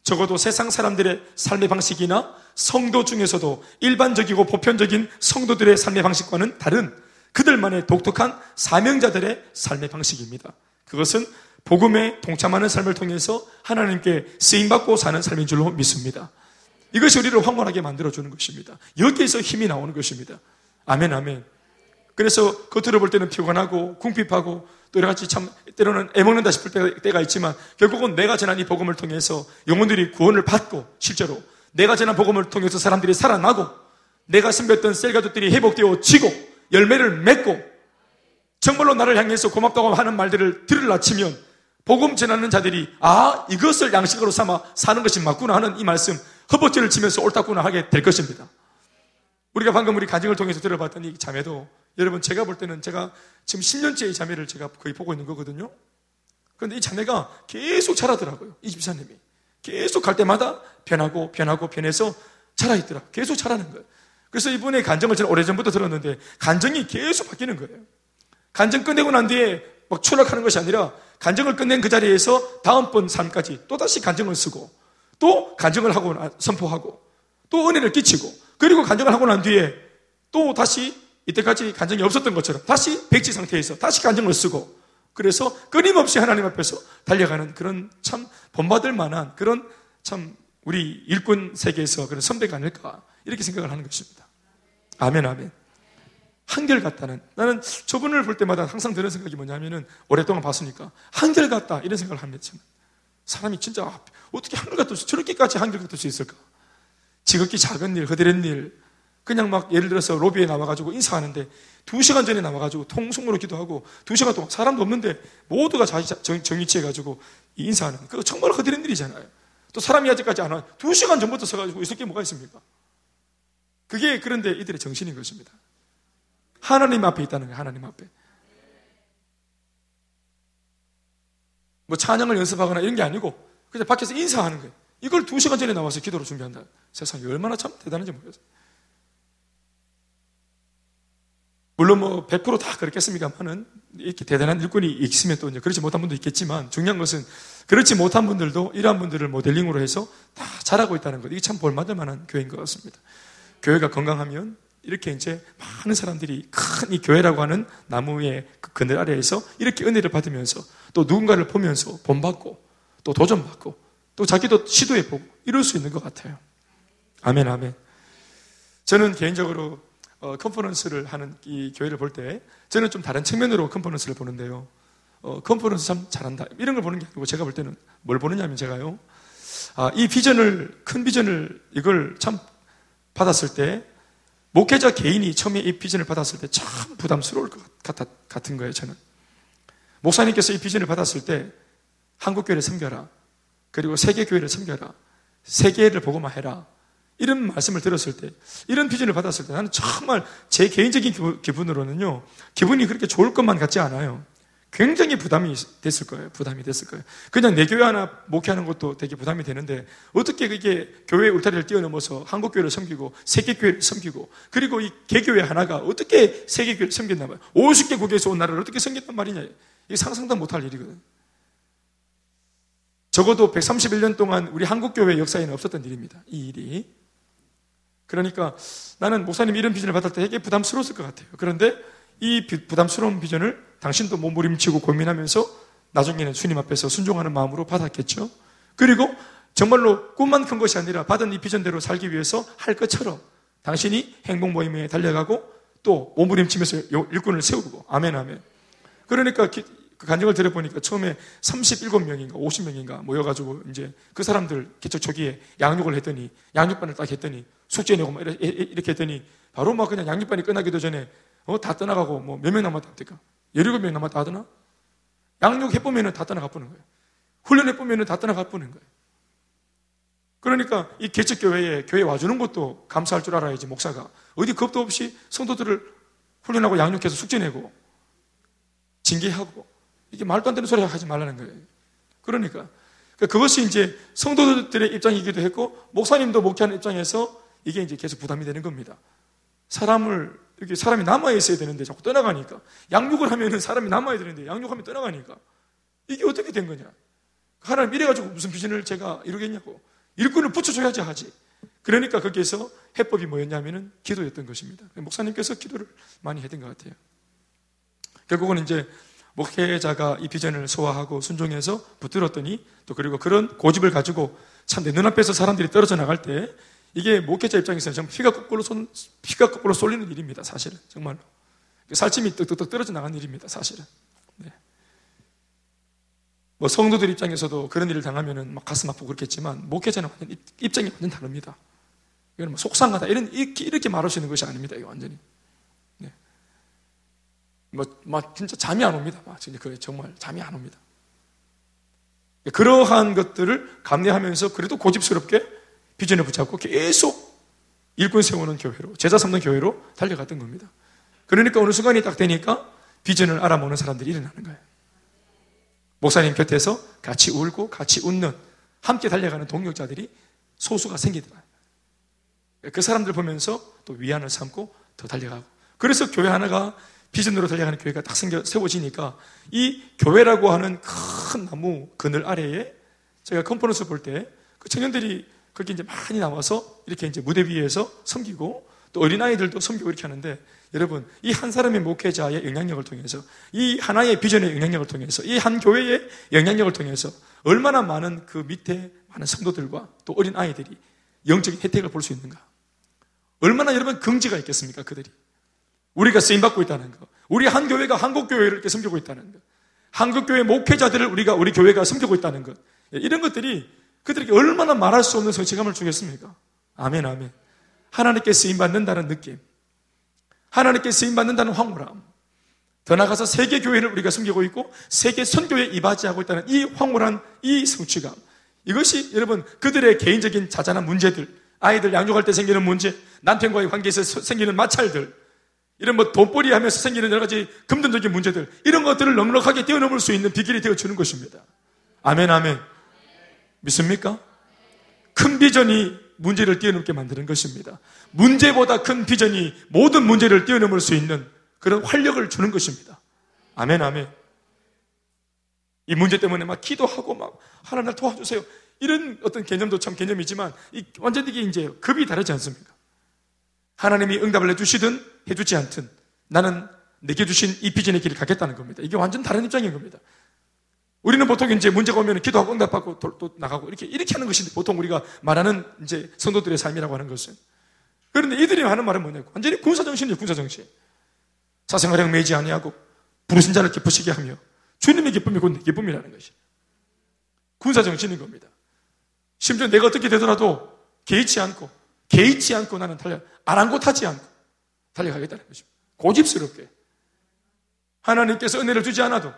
적어도 세상 사람들의 삶의 방식이나 성도 중에서도 일반적이고 보편적인 성도들의 삶의 방식과는 다른 그들만의 독특한 사명자들의 삶의 방식입니다. 그것은 복음에 동참하는 삶을 통해서 하나님께 쓰임받고 사는 삶인 줄로 믿습니다. 이것이 우리를 황홀하게 만들어주는 것입니다. 여기에서 힘이 나오는 것입니다. 아멘, 아멘. 그래서 겉으로 볼 때는 피곤하고 궁핍하고 또 여러 가지 참 때로는 애먹는다 싶을 때가 있지만 결국은 내가 전한 이 복음을 통해서 영혼들이 구원을 받고 실제로 내가 전한 복음을 통해서 사람들이 살아나고 내가 섬겼던 셀가족들이 회복되어 지고 열매를 맺고 정말로 나를 향해서 고맙다고 하는 말들을 들으라 치면 복음 전하는 자들이 아 이것을 양식으로 삼아 사는 것이 맞구나 하는 이 말씀 허벅지를 치면서 옳다구나 하게 될 것입니다. 우리가 방금 우리 가정을 통해서 들어봤던 이 자매도 여러분 제가 볼 때는 제가 지금 10년째 이 자매를 제가 거의 보고 있는 거거든요. 그런데 이 자매가 계속 자라더라고요. 이 집사님이. 계속 갈 때마다 변하고 변하고 변해서 자라 있더라. 계속 자라는 거예요. 그래서 이분의 간정을 저는 오래전부터 들었는데 간정이 계속 바뀌는 거예요. 간증 끝내고 난 뒤에 막 추락하는 것이 아니라 간증을 끝낸 그 자리에서 다음번 삶까지 또다시 간증을 쓰고 또 간증을 하고 선포하고 또 은혜를 끼치고 그리고 간증을 하고 난 뒤에 또 다시 이때까지 간증이 없었던 것처럼 다시 백지 상태에서 다시 간증을 쓰고 그래서 끊임없이 하나님 앞에서 달려가는 그런 참 본받을 만한 그런 참 우리 일꾼 세계에서 그런 선배가 아닐까 이렇게 생각을 하는 것입니다. 아멘, 아멘. 한결같다는 나는 저분을 볼 때마다 항상 드는 생각이 뭐냐면은 오랫동안 봤으니까 한결같다 이런 생각을 합니다. 사람이 진짜 어떻게 한결같을 수 저렇게까지 한결같을 수 있을까? 지극히 작은 일, 허드렛 일, 그냥 막 예를 들어서 로비에 나와가지고 인사하는데 두 시간 전에 나와가지고 통성으로 기도하고 두 시간 동안 사람도 없는데 모두가 자기 정 위치해가지고 인사하는 그거 정말 허드렛 일이잖아요. 또 사람이 아직까지 안 와. 두 시간 전부터 서가지고 있을 게 뭐가 있습니까? 그게 그런데 이들의 정신인 것입니다. 하나님 앞에 있다는 거예요, 하나님 앞에. 뭐 찬양을 연습하거나 이런 게 아니고 그냥 밖에서 인사하는 거예요. 이걸 두 시간 전에 나와서 기도를 준비한다. 세상이 얼마나 참 대단한지 모르겠어요. 물론 뭐 100%다 그렇겠습니까만은 이렇게 대단한 일꾼이 있으면 또 이제 그렇지 못한 분도 있겠지만 중요한 것은 그렇지 못한 분들도 이러한 분들을 모델링으로 해서 다 잘하고 있다는 것. 이게 참 볼만할 만한 교회인 것 같습니다. 교회가 건강하면 이렇게 이제 많은 사람들이 큰 이 교회라고 하는 나무의 그 그늘 아래에서 이렇게 은혜를 받으면서 또 누군가를 보면서 본받고 또 도전받고 또 자기도 시도해보고 이럴 수 있는 것 같아요. 아멘, 아멘. 저는 개인적으로 어, 컨퍼런스를 하는 이 교회를 볼 때 저는 좀 다른 측면으로 컨퍼런스를 보는데요. 어, 컨퍼런스 참 잘한다. 이런 걸 보는 게 아니고 제가 볼 때는 뭘 보느냐면 제가요. 아, 이 비전을, 큰 비전을 이걸 참 받았을 때 목회자 개인이 처음에 이 비전을 받았을 때 참 부담스러울 것 같, 같은 거예요, 저는. 목사님께서 이 비전을 받았을 때 한국교회를 섬겨라. 그리고 세계교회를 섬겨라. 세계를 보고만 해라. 이런 말씀을 들었을 때, 이런 비전을 받았을 때 나는 정말 제 개인적인 기분으로는요, 기분이 그렇게 좋을 것만 같지 않아요. 굉장히 부담이 됐을 거예요. 부담이 됐을 거예요. 그냥 내 교회 하나 목회하는 것도 되게 부담이 되는데 어떻게 그게 교회 울타리를 뛰어넘어서 한국 교회를 섬기고 세계 교회를 섬기고 그리고 이 개교회 하나가 어떻게 세계 교회를 섬겼나 봐요. 50개 국에서 온 나라를 어떻게 섬겼단 말이냐. 이게 상상도 못할 일이거든. 적어도 131년 동안 우리 한국 교회 역사에는 없었던 일입니다. 이 일이. 그러니까 나는 목사님 이런 비전을 받을 때 되게 부담스러웠을 것 같아요. 그런데 이 부담스러운 비전을 당신도 몸부림치고 고민하면서 나중에는 주님 앞에서 순종하는 마음으로 받았겠죠. 그리고 정말로 꿈만 큰 것이 아니라 받은 이 비전대로 살기 위해서 할 것처럼 당신이 행복 모임에 달려가고 또 몸부림치면서 일꾼을 세우고 아멘 아멘. 그러니까 그 간증을 들어보니까 처음에 37명인가 50명인가 모여가지고 이제 그 사람들 개척 초기에 양육을 했더니 양육반을 딱 했더니 숙제 내고 막 이렇게 했더니 바로 막 그냥 양육반이 끝나기도 전에 어, 다 떠나가고 뭐 몇 명 남았다 합니까? 17명 남았다 하더나? 양육해보면 다 떠나가 보는 거예요. 훈련해보면 다 떠나가 보는 거예요. 그러니까 이 개척교회에 교회 와주는 것도 감사할 줄 알아야지, 목사가. 어디 겁도 없이 성도들을 훈련하고 양육해서 숙제내고, 징계하고, 이게 말도 안 되는 소리 하지 말라는 거예요. 그러니까. 그것이 이제 성도들의 입장이기도 했고, 목사님도 목회하는 입장에서 이게 이제 계속 부담이 되는 겁니다. 사람을 이렇게 사람이 남아 있어야 되는데 자꾸 떠나가니까 양육을 하면은 사람이 남아야 되는데 양육하면 떠나가니까 이게 어떻게 된 거냐? 하나님 이래 가지고 무슨 비전을 제가 이루겠냐고 일꾼을 붙여줘야지 하지. 그러니까 거기에서 해법이 뭐였냐면은 기도였던 것입니다. 목사님께서 기도를 많이 했던 것 같아요. 결국은 이제 목회자가 이 비전을 소화하고 순종해서 붙들었더니 또 그리고 그런 고집을 가지고 참 내 눈앞에서 사람들이 떨어져 나갈 때 이게 목회자 입장에서는 정말 피가 거꾸로 손, 피가 거꾸로 쏠리는 일입니다. 사실은 정말로 살찜이 떡떡떡 떨어져 나간 일입니다. 사실은. 네. 뭐 성도들 입장에서도 그런 일을 당하면은 막 가슴 아프고 그렇겠지만 목회자는 완전 입장이 완전 다릅니다. 이건 뭐 속상하다 이런 이렇게, 이렇게 말할 수 있는 것이 아닙니다. 이거 완전히. 네. 뭐, 막 진짜 잠이 안 옵니다. 막 진짜 그 정말 잠이 안 옵니다. 그러한 것들을 감내하면서 그래도 고집스럽게 비전을 붙잡고 계속 일꾼 세우는 교회로, 제자 삼는 교회로 달려갔던 겁니다. 그러니까 어느 순간이 딱 되니까 비전을 알아보는 사람들이 일어나는 거예요. 목사님 곁에서 같이 울고 같이 웃는 함께 달려가는 동력자들이 소수가 생기더라. 그 사람들 보면서 또 위안을 삼고 더 달려가고. 그래서 교회 하나가 비전으로 달려가는 교회가 딱 생겨 세워지니까 이 교회라고 하는 큰 나무 그늘 아래에 제가 컨퍼런스 볼 때 그 청년들이 거기 이제 많이 나와서 이렇게 이제 무대 위에서 섬기고 또 어린아이들도 섬기고 이렇게 하는데 여러분 이 한 사람의 목회자의 영향력을 통해서 이 하나의 비전의 영향력을 통해서 이 한 교회의 영향력을 통해서 얼마나 많은 그 밑에 많은 성도들과 또 어린 아이들이 영적인 혜택을 볼 수 있는가? 얼마나 여러분 긍지가 있겠습니까 그들이? 우리가 쓰임받고 있다는 거 우리 한 교회가 한국 교회를 이렇게 섬기고 있다는 것 한국 교회 목회자들을 우리가 우리 교회가 섬기고 있다는 것 이런 것들이 그들에게 얼마나 말할 수 없는 성취감을 주겠습니까? 아멘, 아멘. 하나님께 쓰임받는다는 느낌. 하나님께 쓰임받는다는 황홀함. 더 나아가서 세계 교회를 우리가 섬기고 있고 세계 선교에 이바지하고 있다는 이 황홀한 이 성취감. 이것이 여러분 그들의 개인적인 자잘한 문제들, 아이들 양육할 때 생기는 문제, 남편과의 관계에서 생기는 마찰들, 이런 뭐 돈벌이 하면서 생기는 여러 가지 금전적인 문제들, 이런 것들을 넉넉하게 뛰어넘을 수 있는 비결이 되어 주는 것입니다. 아멘, 아멘. 믿습니까? 큰 비전이 문제를 뛰어넘게 만드는 것입니다. 문제보다 큰 비전이 모든 문제를 뛰어넘을 수 있는 그런 활력을 주는 것입니다. 아멘, 아멘. 이 문제 때문에 막 기도하고 막 하나님 날 도와주세요. 이런 어떤 개념도 참 개념이지만 이 완전히 이게 이제 급이 다르지 않습니까? 하나님이 응답을 해주시든 해주지 않든 나는 내게 주신 이 비전의 길을 가겠다는 겁니다. 이게 완전 다른 입장인 겁니다. 우리는 보통 이제 문제가 오면 기도하고 응답받고 또 나가고 이렇게 이렇게 하는 것인데 보통 우리가 말하는 이제 성도들의 삶이라고 하는 것은. 그런데 이들이 하는 말은 뭐냐고. 완전히 군사 정신이에요 군사 정신. 사생활형 매지 아니하고 부르신 자를 기쁘시게 하며 주님의 기쁨이 곧 내 기쁨이라는 것이 군사 정신인 겁니다. 심지어 내가 어떻게 되더라도 개의치 않고 개의치 않고 나는 달려 아랑곳하지 않고 달려가겠다는 것입니다. 고집스럽게. 하나님께서 은혜를 주지 않아도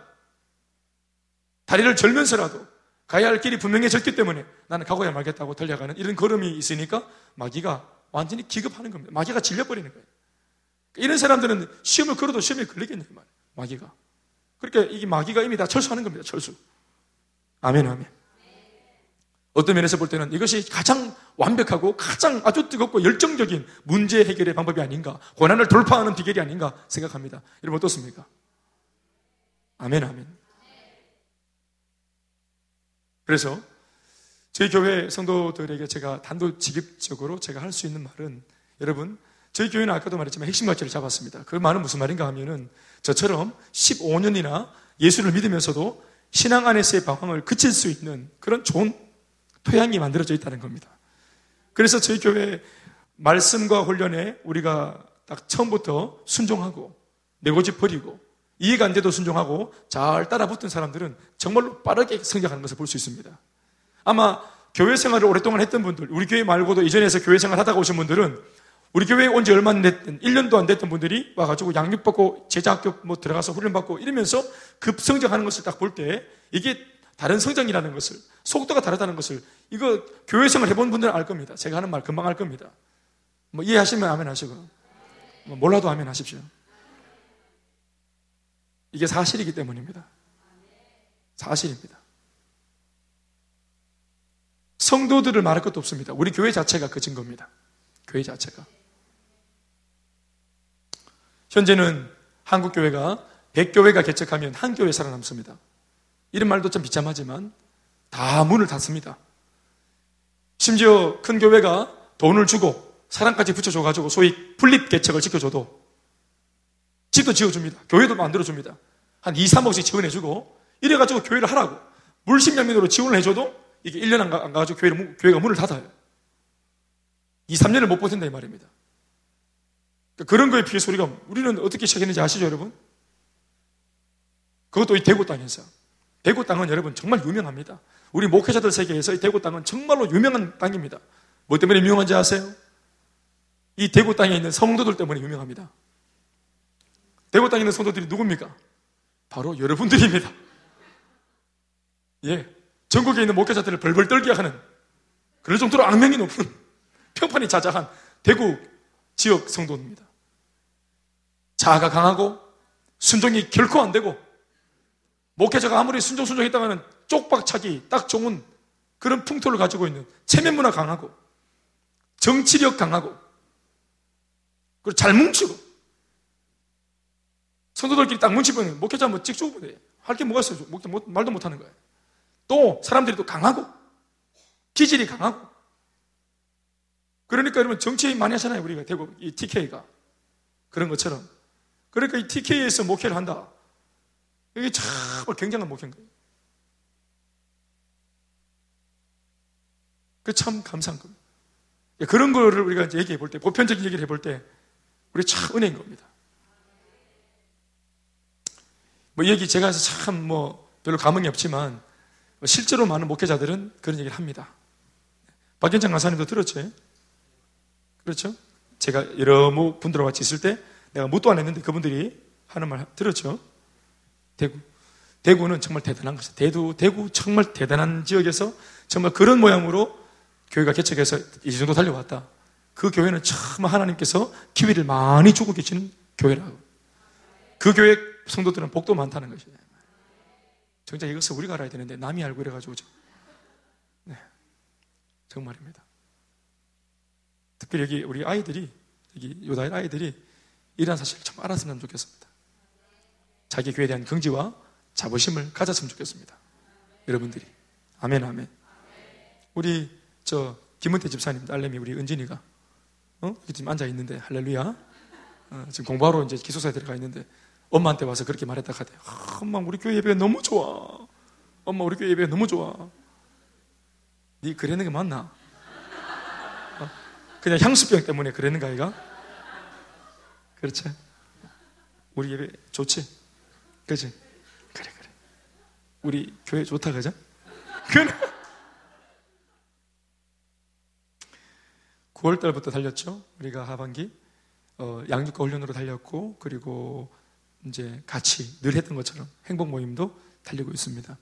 다리를 절면서라도 가야 할 길이 분명해졌기 때문에 나는 가고야 말겠다고 달려가는 이런 걸음이 있으니까 마귀가 완전히 기급하는 겁니다. 마귀가 질려버리는 거예요. 이런 사람들은 시험을 걸어도 시험에 걸리겠냐, 말 마귀가. 그러니까 이게 마귀가 이미 다 철수하는 겁니다, 철수. 아멘, 아멘. 어떤 면에서 볼 때는 이것이 가장 완벽하고 가장 아주 뜨겁고 열정적인 문제 해결의 방법이 아닌가, 고난을 돌파하는 비결이 아닌가 생각합니다. 여러분 어떻습니까? 아멘, 아멘. 그래서 저희 교회 성도들에게 제가 단도직입적으로 제가 할 수 있는 말은 여러분 저희 교회는 아까도 말했지만 핵심 가치를 잡았습니다. 그 말은 무슨 말인가 하면은 저처럼 15년이나 예수를 믿으면서도 신앙 안에서의 방황을 그칠 수 있는 그런 좋은 토양이 만들어져 있다는 겁니다. 그래서 저희 교회 말씀과 훈련에 우리가 딱 처음부터 순종하고 내고집 버리고 이해가 안 돼도 순종하고 잘 따라붙은 사람들은 정말로 빠르게 성장하는 것을 볼 수 있습니다. 아마 교회 생활을 오랫동안 했던 분들, 우리 교회 말고도 이전에서 교회 생활 하다가 오신 분들은 우리 교회에 온 지 얼마 안 됐던, 1년도 안 됐던 분들이 와가지고 양육받고 제자학교 뭐 들어가서 훈련받고 이러면서 급성장하는 것을 딱 볼 때 이게 다른 성장이라는 것을, 속도가 다르다는 것을 이거 교회 생활 해본 분들은 알 겁니다. 제가 하는 말 금방 알 겁니다. 뭐 이해하시면 아멘 하시고, 뭐 몰라도 아멘 하십시오. 이게 사실이기 때문입니다. 사실입니다. 성도들을 말할 것도 없습니다. 우리 교회 자체가 그 증거입니다. 교회 자체가. 현재는 한국 교회가 100교회가 개척하면 한 교회 살아남습니다. 이런 말도 좀 비참하지만 다 문을 닫습니다. 심지어 큰 교회가 돈을 주고 사람까지 붙여줘가지고 소위 분립 개척을 시켜줘도 집도 지어줍니다. 교회도 만들어줍니다. 한 2, 3억씩 지원해주고 이래가지고 교회를 하라고 물심양면으로 지원을 해줘도 이게 1년 안, 가, 안 가가지고 교회를, 교회가 문을 닫아요. 2, 3년을 못 버틴다 이 말입니다. 그러니까 그런 거에 비해서 우리가 우리는 어떻게 시작했는지 아시죠 여러분? 그것도 이 대구 땅에서 대구 땅은 여러분 정말 유명합니다. 우리 목회자들 세계에서 이 대구 땅은 정말로 유명한 땅입니다. 뭐 때문에 유명한지 아세요? 이 대구 땅에 있는 성도들 때문에 유명합니다. 대구 있는 성도들이 누굽니까? 바로 여러분들입니다. 예. 전국에 있는 목회자들을 벌벌 떨게 하는 그럴 정도로 악명이 높은 평판이 자자한 대구 지역 성도입니다. 자아가 강하고 순종이 결코 안 되고 목회자가 아무리 순종 순종했다가는 쪽박차기 딱 좋은 그런 풍토를 가지고 있는 체면 문화 강하고 정치력 강하고 그리고 잘 뭉치고 성도들끼리 딱 문치 보면 목회자 뭐 찍주고 돼. 할게 뭐가 있어요? 목, 못, 말도 못 하는 거예요. 또 사람들이 또 강하고 기질이 강하고 그러니까 여러분 정치 많이 하잖아요. 우리가 대구 이 TK가 그런 것처럼 그러니까 이 TK에서 목회를 한다. 이게 정말 굉장한 목회인 거예요. 그 참 감사한 겁니다. 그런 거를 우리가 얘기해 볼 때, 보편적인 얘기를 해볼 때, 우리 참 은혜인 겁니다. 뭐 얘기 제가 해서 참 뭐 별로 감흥이 없지만 뭐 실제로 많은 목회자들은 그런 얘기를 합니다. 박현장 강사님도 들었죠? 그렇죠? 제가 여러 분들과 같이 있을 때 내가 묻도 안 했는데 그분들이 하는 말 들었죠? 대구. 대구는 정말 대단한 것이죠. 대구, 대구 정말 대단한 지역에서 정말 그런 모양으로 교회가 개척해서 이 정도 달려왔다. 그 교회는 참 하나님께서 기회를 많이 주고 계시는 교회라고. 그 교회 성도들은 복도 많다는 것이에요. 정작 이것을 우리가 알아야 되는데 남이 알고 이래가지고 네, 정말입니다. 특별히 여기 우리 아이들이 여기 요다일 아이들이 이러한 사실을 참 알았으면 좋겠습니다. 자기 교회에 대한 긍지와 자부심을 가졌으면 좋겠습니다. 여러분들이 아멘 아멘. 우리 저 김은태 집사님 딸내미 우리 은진이가 어? 지금 앉아 있는데 할렐루야. 어, 지금 공부하러 이제 기숙사에 들어가 있는데 엄마한테 와서 그렇게 말했다 하대. 아, 엄마 우리 교회 예배가 너무 좋아. 엄마 우리 교회 예배가 너무 좋아. 네 그랬는 게 맞나? 어? 그냥 향수병 때문에 그랬는가 이가? 그렇지? 우리 예배 좋지? 그지? 그래 그래. 우리 교회 좋다 그죠? 그래. 9월 달부터 달렸죠. 우리가 하반기 어, 양육과 훈련으로 달렸고 그리고 이제 같이 늘 했던 것처럼 행복 모임도 달리고 있습니다.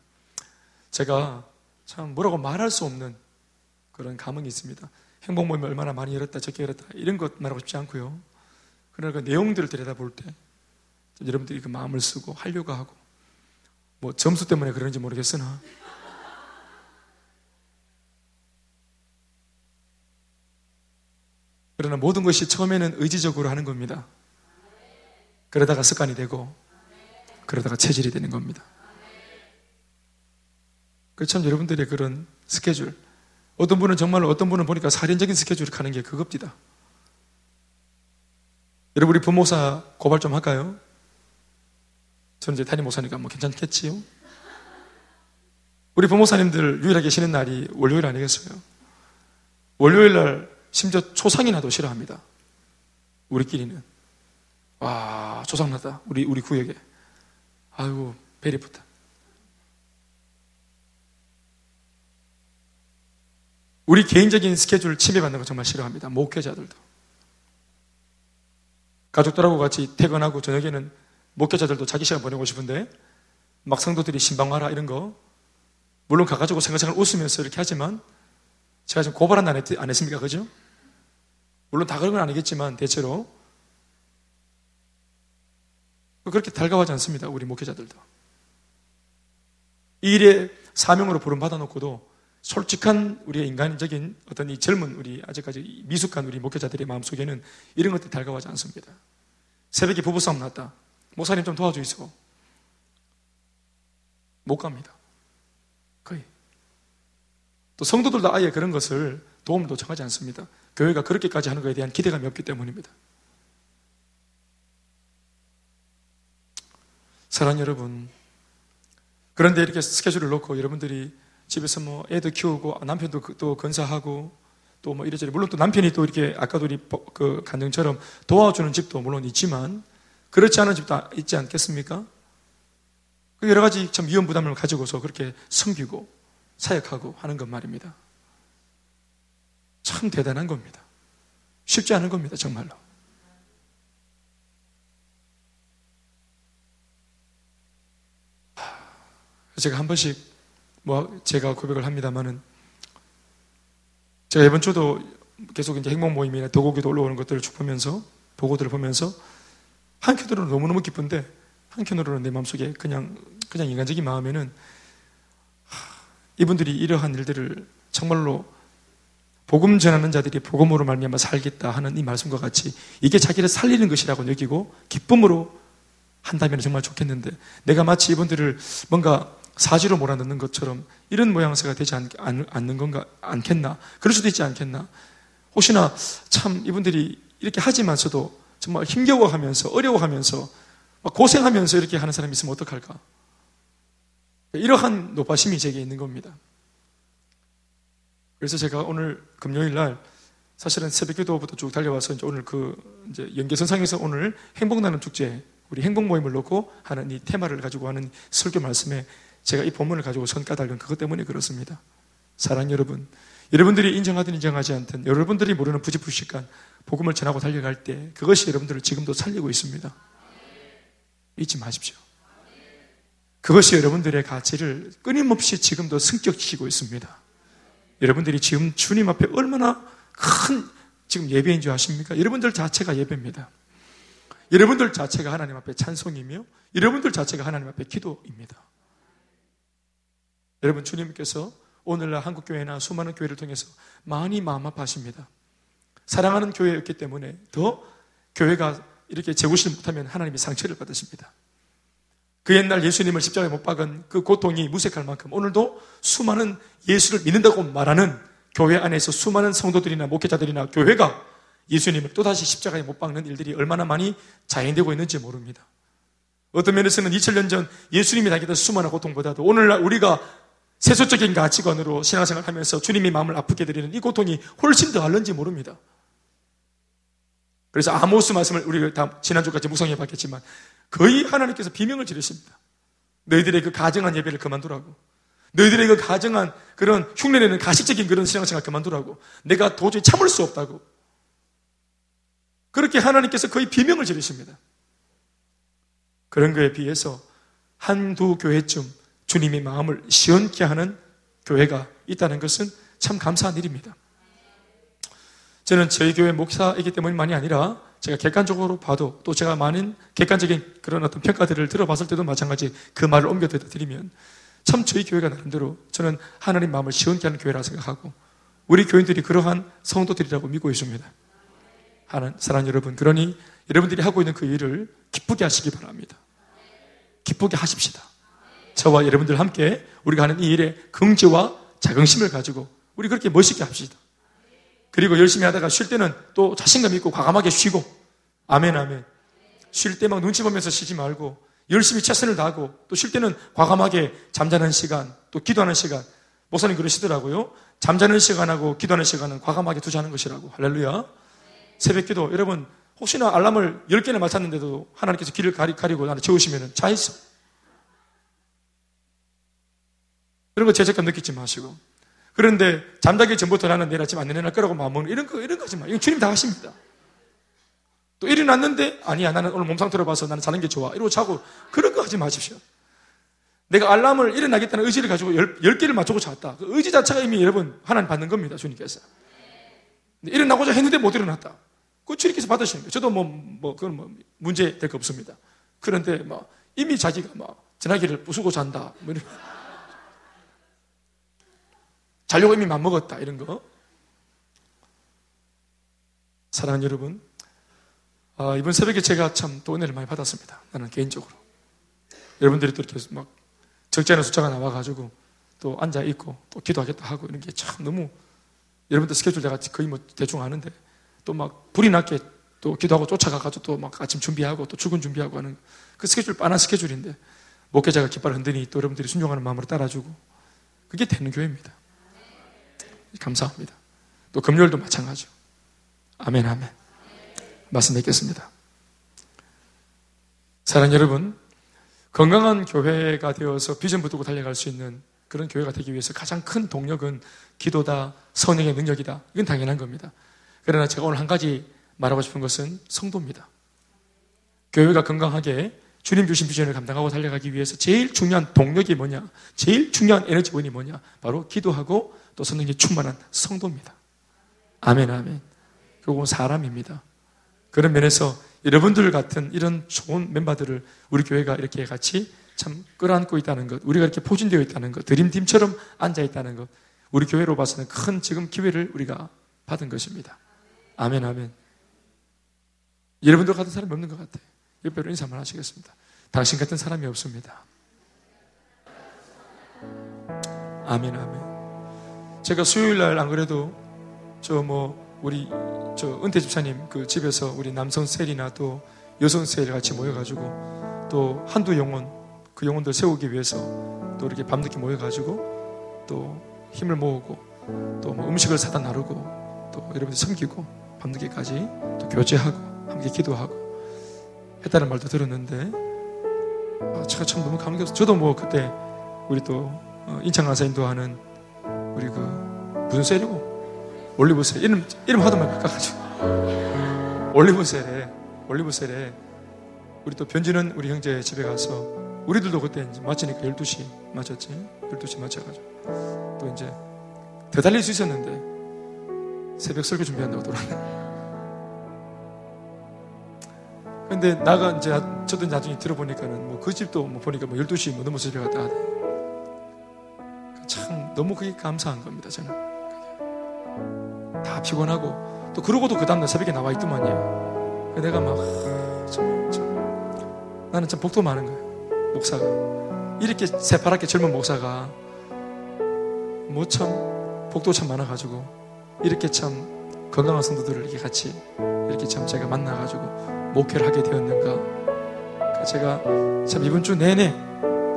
제가 참 뭐라고 말할 수 없는 그런 감흥이 있습니다. 행복 모임을 얼마나 많이 열었다, 적게 열었다, 이런 것 말하고 싶지 않고요. 그러나 그 내용들을 들여다볼 때 여러분들이 그 마음을 쓰고 하려고 하고 뭐 점수 때문에 그런지 모르겠으나 그러나 모든 것이 처음에는 의지적으로 하는 겁니다. 그러다가 습관이 되고 그러다가 체질이 되는 겁니다. 그참 여러분들의 그런 스케줄 어떤 분은 정말로 어떤 분은 보니까 살인적인 스케줄을 가는 게 그겁디다. 여러분 우리 부모사 고발 좀 할까요? 저는 이제 담임 목사니까 뭐 괜찮겠지요? 우리 부모사님들 유일하게 쉬는 날이 월요일 아니겠어요? 월요일 날 심지어 초상이나도 싫어합니다. 우리끼리는. 와, 조상나다. 우리, 우리 구역에. 아이고, 베리프다. 우리 개인적인 스케줄 침해받는 거 정말 싫어합니다. 목회자들도. 가족들하고 같이 퇴근하고 저녁에는 목회자들도 자기 시간 보내고 싶은데 막 성도들이 신방하라 이런 거 물론 가가지고 생각생각 웃으면서 이렇게 하지만 제가 지금 고발한 안, 했, 안 했습니까? 그죠? 물론 다 그런 건 아니겠지만 대체로 그렇게 달가워하지 않습니다. 우리 목회자들도. 이 일에 사명으로 부름 받아 놓고도 솔직한 우리의 인간적인 어떤 이 젊은 우리 아직까지 미숙한 우리 목회자들의 마음속에는 이런 것들이 달가워하지 않습니다. 새벽에 부부싸움 났다. 목사님 좀 도와주이소. 못 갑니다. 거의. 또 성도들도 아예 그런 것을 도움도 청하지 않습니다. 교회가 그렇게까지 하는 것에 대한 기대감이 없기 때문입니다. 사랑 여러분. 그런데 이렇게 스케줄을 놓고 여러분들이 집에서 뭐 애도 키우고 남편도 그또 건사하고 또 뭐 이래저래 물론 또 남편이 또 이렇게 아까도 우리 그 간증처럼 도와주는 집도 물론 있지만 그렇지 않은 집도 있지 않겠습니까? 그 여러 가지 참 위험 부담을 가지고서 그렇게 섬기고 사역하고 하는 것 말입니다. 참 대단한 겁니다. 쉽지 않은 겁니다, 정말로. 제가 한 번씩 뭐 제가 고백을 합니다만은 제가 이번 주도 계속 이제 행복 모임이나 도고기도 올라오는 것들을 쭉 보면서 보고들을 보면서 한편으로는 너무너무 기쁜데 한편으로는 내 마음속에 그냥 그냥 인간적인 마음에는 이분들이 이러한 일들을 정말로 복음 전하는 자들이 복음으로 말미암아 살겠다 하는 이 말씀과 같이 이게 자기를 살리는 것이라고 느끼고 기쁨으로 한다면 정말 좋겠는데 내가 마치 이분들을 뭔가 사지로 몰아넣는 것처럼 이런 모양새가 되지 않, 않는 건가 않겠나? 그럴 수도 있지 않겠나? 혹시나 참 이분들이 이렇게 하지만서도 정말 힘겨워하면서 어려워하면서 고생하면서 이렇게 하는 사람이 있으면 어떡할까? 이러한 노파심이 제게 있는 겁니다. 그래서 제가 오늘 금요일 날 사실은 새벽 기도부터 쭉 달려와서 이제 오늘 그 이제 연계선상에서 오늘 행복나는 축제 우리 행복 모임을 놓고 하는 이 테마를 가지고 하는 설교 말씀에 제가 이 본문을 가지고 선까달은 그것 때문에 그렇습니다. 사랑 여러분, 여러분들이 인정하든 인정하지 않든 여러분들이 모르는 부지불식간 복음을 전하고 달려갈 때 그것이 여러분들을 지금도 살리고 있습니다. 잊지 마십시오. 그것이 여러분들의 가치를 끊임없이 지금도 승격시키고 있습니다. 여러분들이 지금 주님 앞에 얼마나 큰 지금 예배인 줄 아십니까? 여러분들 자체가 예배입니다. 여러분들 자체가 하나님 앞에 찬송이며 여러분들 자체가 하나님 앞에 기도입니다. 여러분 주님께서 오늘날 한국 교회나 수많은 교회를 통해서 많이 마음 아파하십니다. 사랑하는 교회였기 때문에 더 교회가 이렇게 재우시지 못하면 하나님이 상처를 받으십니다. 그 옛날 예수님을 십자가에 못 박은 그 고통이 무색할 만큼 오늘도 수많은 예수를 믿는다고 말하는 교회 안에서 수많은 성도들이나 목회자들이나 교회가 예수님을 또다시 십자가에 못 박는 일들이 얼마나 많이 자행되고 있는지 모릅니다. 어떤 면에서는 2000년 전 예수님이 당했던 수많은 고통보다도 오늘날 우리가 세속적인 가치관으로 신앙생활 하면서 주님이 마음을 아프게 드리는 이 고통이 훨씬 더 앓는지 모릅니다. 그래서 아모스 말씀을 우리가 다 지난주까지 묵상해 봤겠지만 거의 하나님께서 비명을 지르십니다. 너희들의 그 가정한 예배를 그만두라고. 너희들의 그 가정한 그런 흉내내는 가식적인 그런 신앙생활 그만두라고. 내가 도저히 참을 수 없다고. 그렇게 하나님께서 거의 비명을 지르십니다. 그런 거에 비해서 한두 교회쯤 주님의 마음을 시원케 하는 교회가 있다는 것은 참 감사한 일입니다. 저는 저희 교회 목사이기 때문만이 아니라 제가 객관적으로 봐도 또 제가 많은 객관적인 그런 어떤 평가들을 들어봤을 때도 마찬가지 그 말을 옮겨 드리면 참 저희 교회가 나름대로 저는 하나님 마음을 시원케 하는 교회라 생각하고 우리 교인들이 그러한 성도들이라고 믿고 있습니다. 하는 사랑 여러분, 그러니 여러분들이 하고 있는 그 일을 기쁘게 하시기 바랍니다. 기쁘게 하십시다. 저와 여러분들 함께 우리가 하는 이 일에 긍지와 자긍심을 가지고 우리 그렇게 멋있게 합시다. 그리고 열심히 하다가 쉴 때는 또 자신감 있고 과감하게 쉬고 아멘 아멘. 쉴 때 막 눈치 보면서 쉬지 말고 열심히 최선을 다하고 또 쉴 때는 과감하게 잠자는 시간 또 기도하는 시간 목사님 그러시더라고요. 잠자는 시간하고 기도하는 시간은 과감하게 투자하는 것이라고 할렐루야. 새벽 기도 여러분 혹시나 알람을 10개나 맞췄는데도 하나님께서 길을 가리, 가리고 나를 재우시면 자 있어. 거 죄책감 느끼지 마시고. 그런데 잠자기 전부터 나는 내일 아침 안 일어날 거라고 마음먹는 이런 거, 이런 거 하지 마. 이건 주님 다 하십니다. 또 일어났는데, 아니야, 나는 오늘 몸 상태로 봐서 나는 자는 게 좋아. 이러고 자고, 그런 거 하지 마십시오. 내가 알람을 일어나겠다는 의지를 가지고 열, 열 개를 맞추고 잤다. 그 의지 자체가 이미 여러분, 하나님 받는 겁니다, 주님께서. 일어나고자 했는데 못 일어났다. 그 주님께서 받으시는 거예요. 저도 뭐, 뭐, 그건 뭐, 문제 될 거 없습니다. 그런데 막, 이미 자기가 막, 전화기를 부수고 잔다. 뭐 이런. 자려고 이미 맘먹었다. 이런 거. 사랑하는 여러분, 아, 이번 새벽에 제가 참 또 은혜를 많이 받았습니다. 나는 개인적으로. 여러분들이 또 이렇게 막 적지 않은 숫자가 나와가지고 또 앉아있고 또 기도하겠다 하고 이런 게 참 너무 여러분들 스케줄 내가 거의 뭐 대충 아는데 또 막 불이 났게 또 기도하고 쫓아가가지고 또 막 아침 준비하고 또 출근 준비하고 하는 그 스케줄 빤한 스케줄인데 목회자가 깃발을 흔드니 또 여러분들이 순종하는 마음으로 따라주고 그게 되는 교회입니다. 감사합니다. 또 금요일도 마찬가지죠. 아멘, 아멘. 말씀 맺겠습니다. 사랑 여러분, 건강한 교회가 되어서 비전 붙들고 달려갈 수 있는 그런 교회가 되기 위해서 가장 큰 동력은 기도다, 성령의 능력이다. 이건 당연한 겁니다. 그러나 제가 오늘 한 가지 말하고 싶은 것은 성도입니다. 교회가 건강하게 주님 주신 비전을 감당하고 달려가기 위해서 제일 중요한 동력이 뭐냐? 제일 중요한 에너지원이 뭐냐? 바로 기도하고 또 성령이 충만한 성도입니다. 아멘, 아멘. 그리고 사람입니다. 그런 면에서 여러분들 같은 이런 좋은 멤버들을 우리 교회가 이렇게 같이 참 끌어안고 있다는 것, 우리가 이렇게 포진되어 있다는 것, 드림팀처럼 앉아 있다는 것, 우리 교회로 봐서는 큰 지금 기회를 우리가 받은 것입니다. 아멘, 아멘. 여러분들 같은 사람이 없는 것 같아요. 옆에로 인사 한번 하시겠습니다. 당신 같은 사람이 없습니다. 아멘, 아멘. 제가 수요일 날 안 그래도 저 뭐 우리 저 은퇴 집사님 그 집에서 우리 남성 셀이나 또 여성 셀 같이 모여가지고 또 한두 영혼 그 영혼들 세우기 위해서 또 이렇게 밤늦게 모여가지고 또 힘을 모으고 또 뭐 음식을 사다 나르고 또 여러분들 섬기고 밤늦게까지 또 교제하고 함께 기도하고 했다는 말도 들었는데 아, 제가 참 너무 감격해서 저도 뭐 그때 우리 또 어, 인천 가서 인도하는 우리 그 무슨 셀이고 올리브셀 이름 이름 하도 많이 바꿔가지고. 올리브셀에 올리브셀에 우리 또 변지는 우리 형제 집에 가서 우리들도 그때 이제 맞으니까 12시 맞았지. 12시 맞아가지고. 또 이제 더 달릴 수 있었는데 새벽 설교 준비한다고 돌아왔네. 근데 나가 이제 저도 나중에 들어보니까는 뭐 그 집도 뭐 보니까 뭐 12시 뭐 넘어서 집에 갔다 하대 참 너무 그게 감사한 겁니다 저는. 다 피곤하고 또 그러고도 그 다음날 새벽에 나와 있더만요. 내가 막 참, 참, 나는 참 복도 많은 거야 목사가. 이렇게 새파랗게 젊은 목사가 뭐 참 복도 참 많아가지고 이렇게 참 건강한 성도들을 이렇게 같이 이렇게 참 제가 만나가지고 목회를 하게 되었는가. 제가 참 이번 주 내내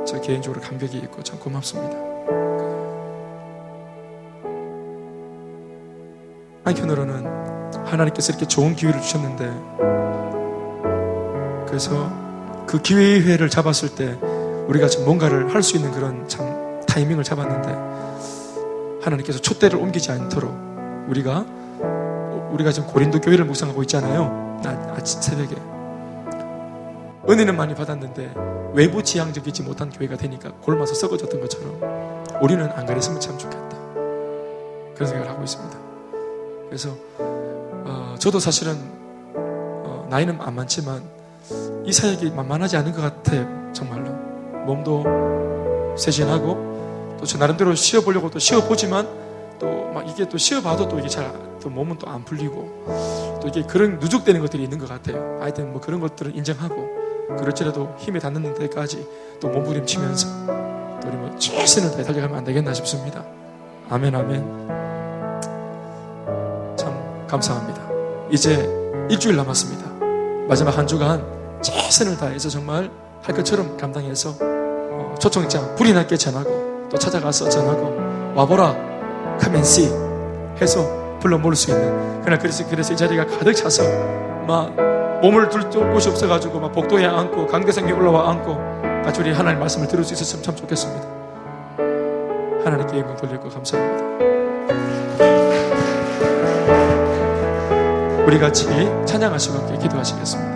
저 개인적으로 감격이 있고 참 고맙습니다 한편으로는 하나님께서 이렇게 좋은 기회를 주셨는데 그래서 그 기회를 잡았을 때 우리가 좀 뭔가를 할 수 있는 그런 참 타이밍을 잡았는데 하나님께서 촛대를 옮기지 않도록 우리가 우리가 지금 고린도 교회를 묵상하고 있잖아요. 나 아침 새벽에 은혜는 많이 받았는데 외부 지향적이지 못한 교회가 되니까 골마서 썩어졌던 것처럼 우리는 안 그랬으면 참 좋겠다. 그런 생각을 하고 있습니다. 그래서 어, 저도 사실은 어, 나이는 안 많지만 이 사역이 만만하지 않은 것 같아요. 정말로 몸도 세진하고 또 저 나름대로 쉬어보려고 또 쉬어보지만 또 막 이게 또 쉬어봐도 또 이게 잘 또 몸은 또 안 풀리고 또 이게 그런 누적되는 것들이 있는 것 같아요. 하여튼 뭐 그런 것들을 인정하고 그럴지라도 힘에 닿는 데까지 또 몸부림치면서 또 우리 뭐 최선을 다해 달려가면 안 되겠나 싶습니다. 아멘 아멘. 참 감사합니다. 이제 일주일 남았습니다. 마지막 한 주간 최선을 다해서 정말 할 것처럼 감당해서 어, 초청장 불이 났게 전하고 또 찾아가서 전하고 와보라 카멘시 해서 불러 모을 수 있는 그러나 그래서 그래서 이 자리가 가득 차서 막 몸을 둘 곳이 없어가지고 막 복도에 앉고 강대상에 올라와 앉고 같이 우리 하나님 말씀을 들을 수 있었으면 참 좋겠습니다. 하나님께 영광 돌리고 감사합니다. 우리 같이 찬양하시고 함께 기도하시겠습니다.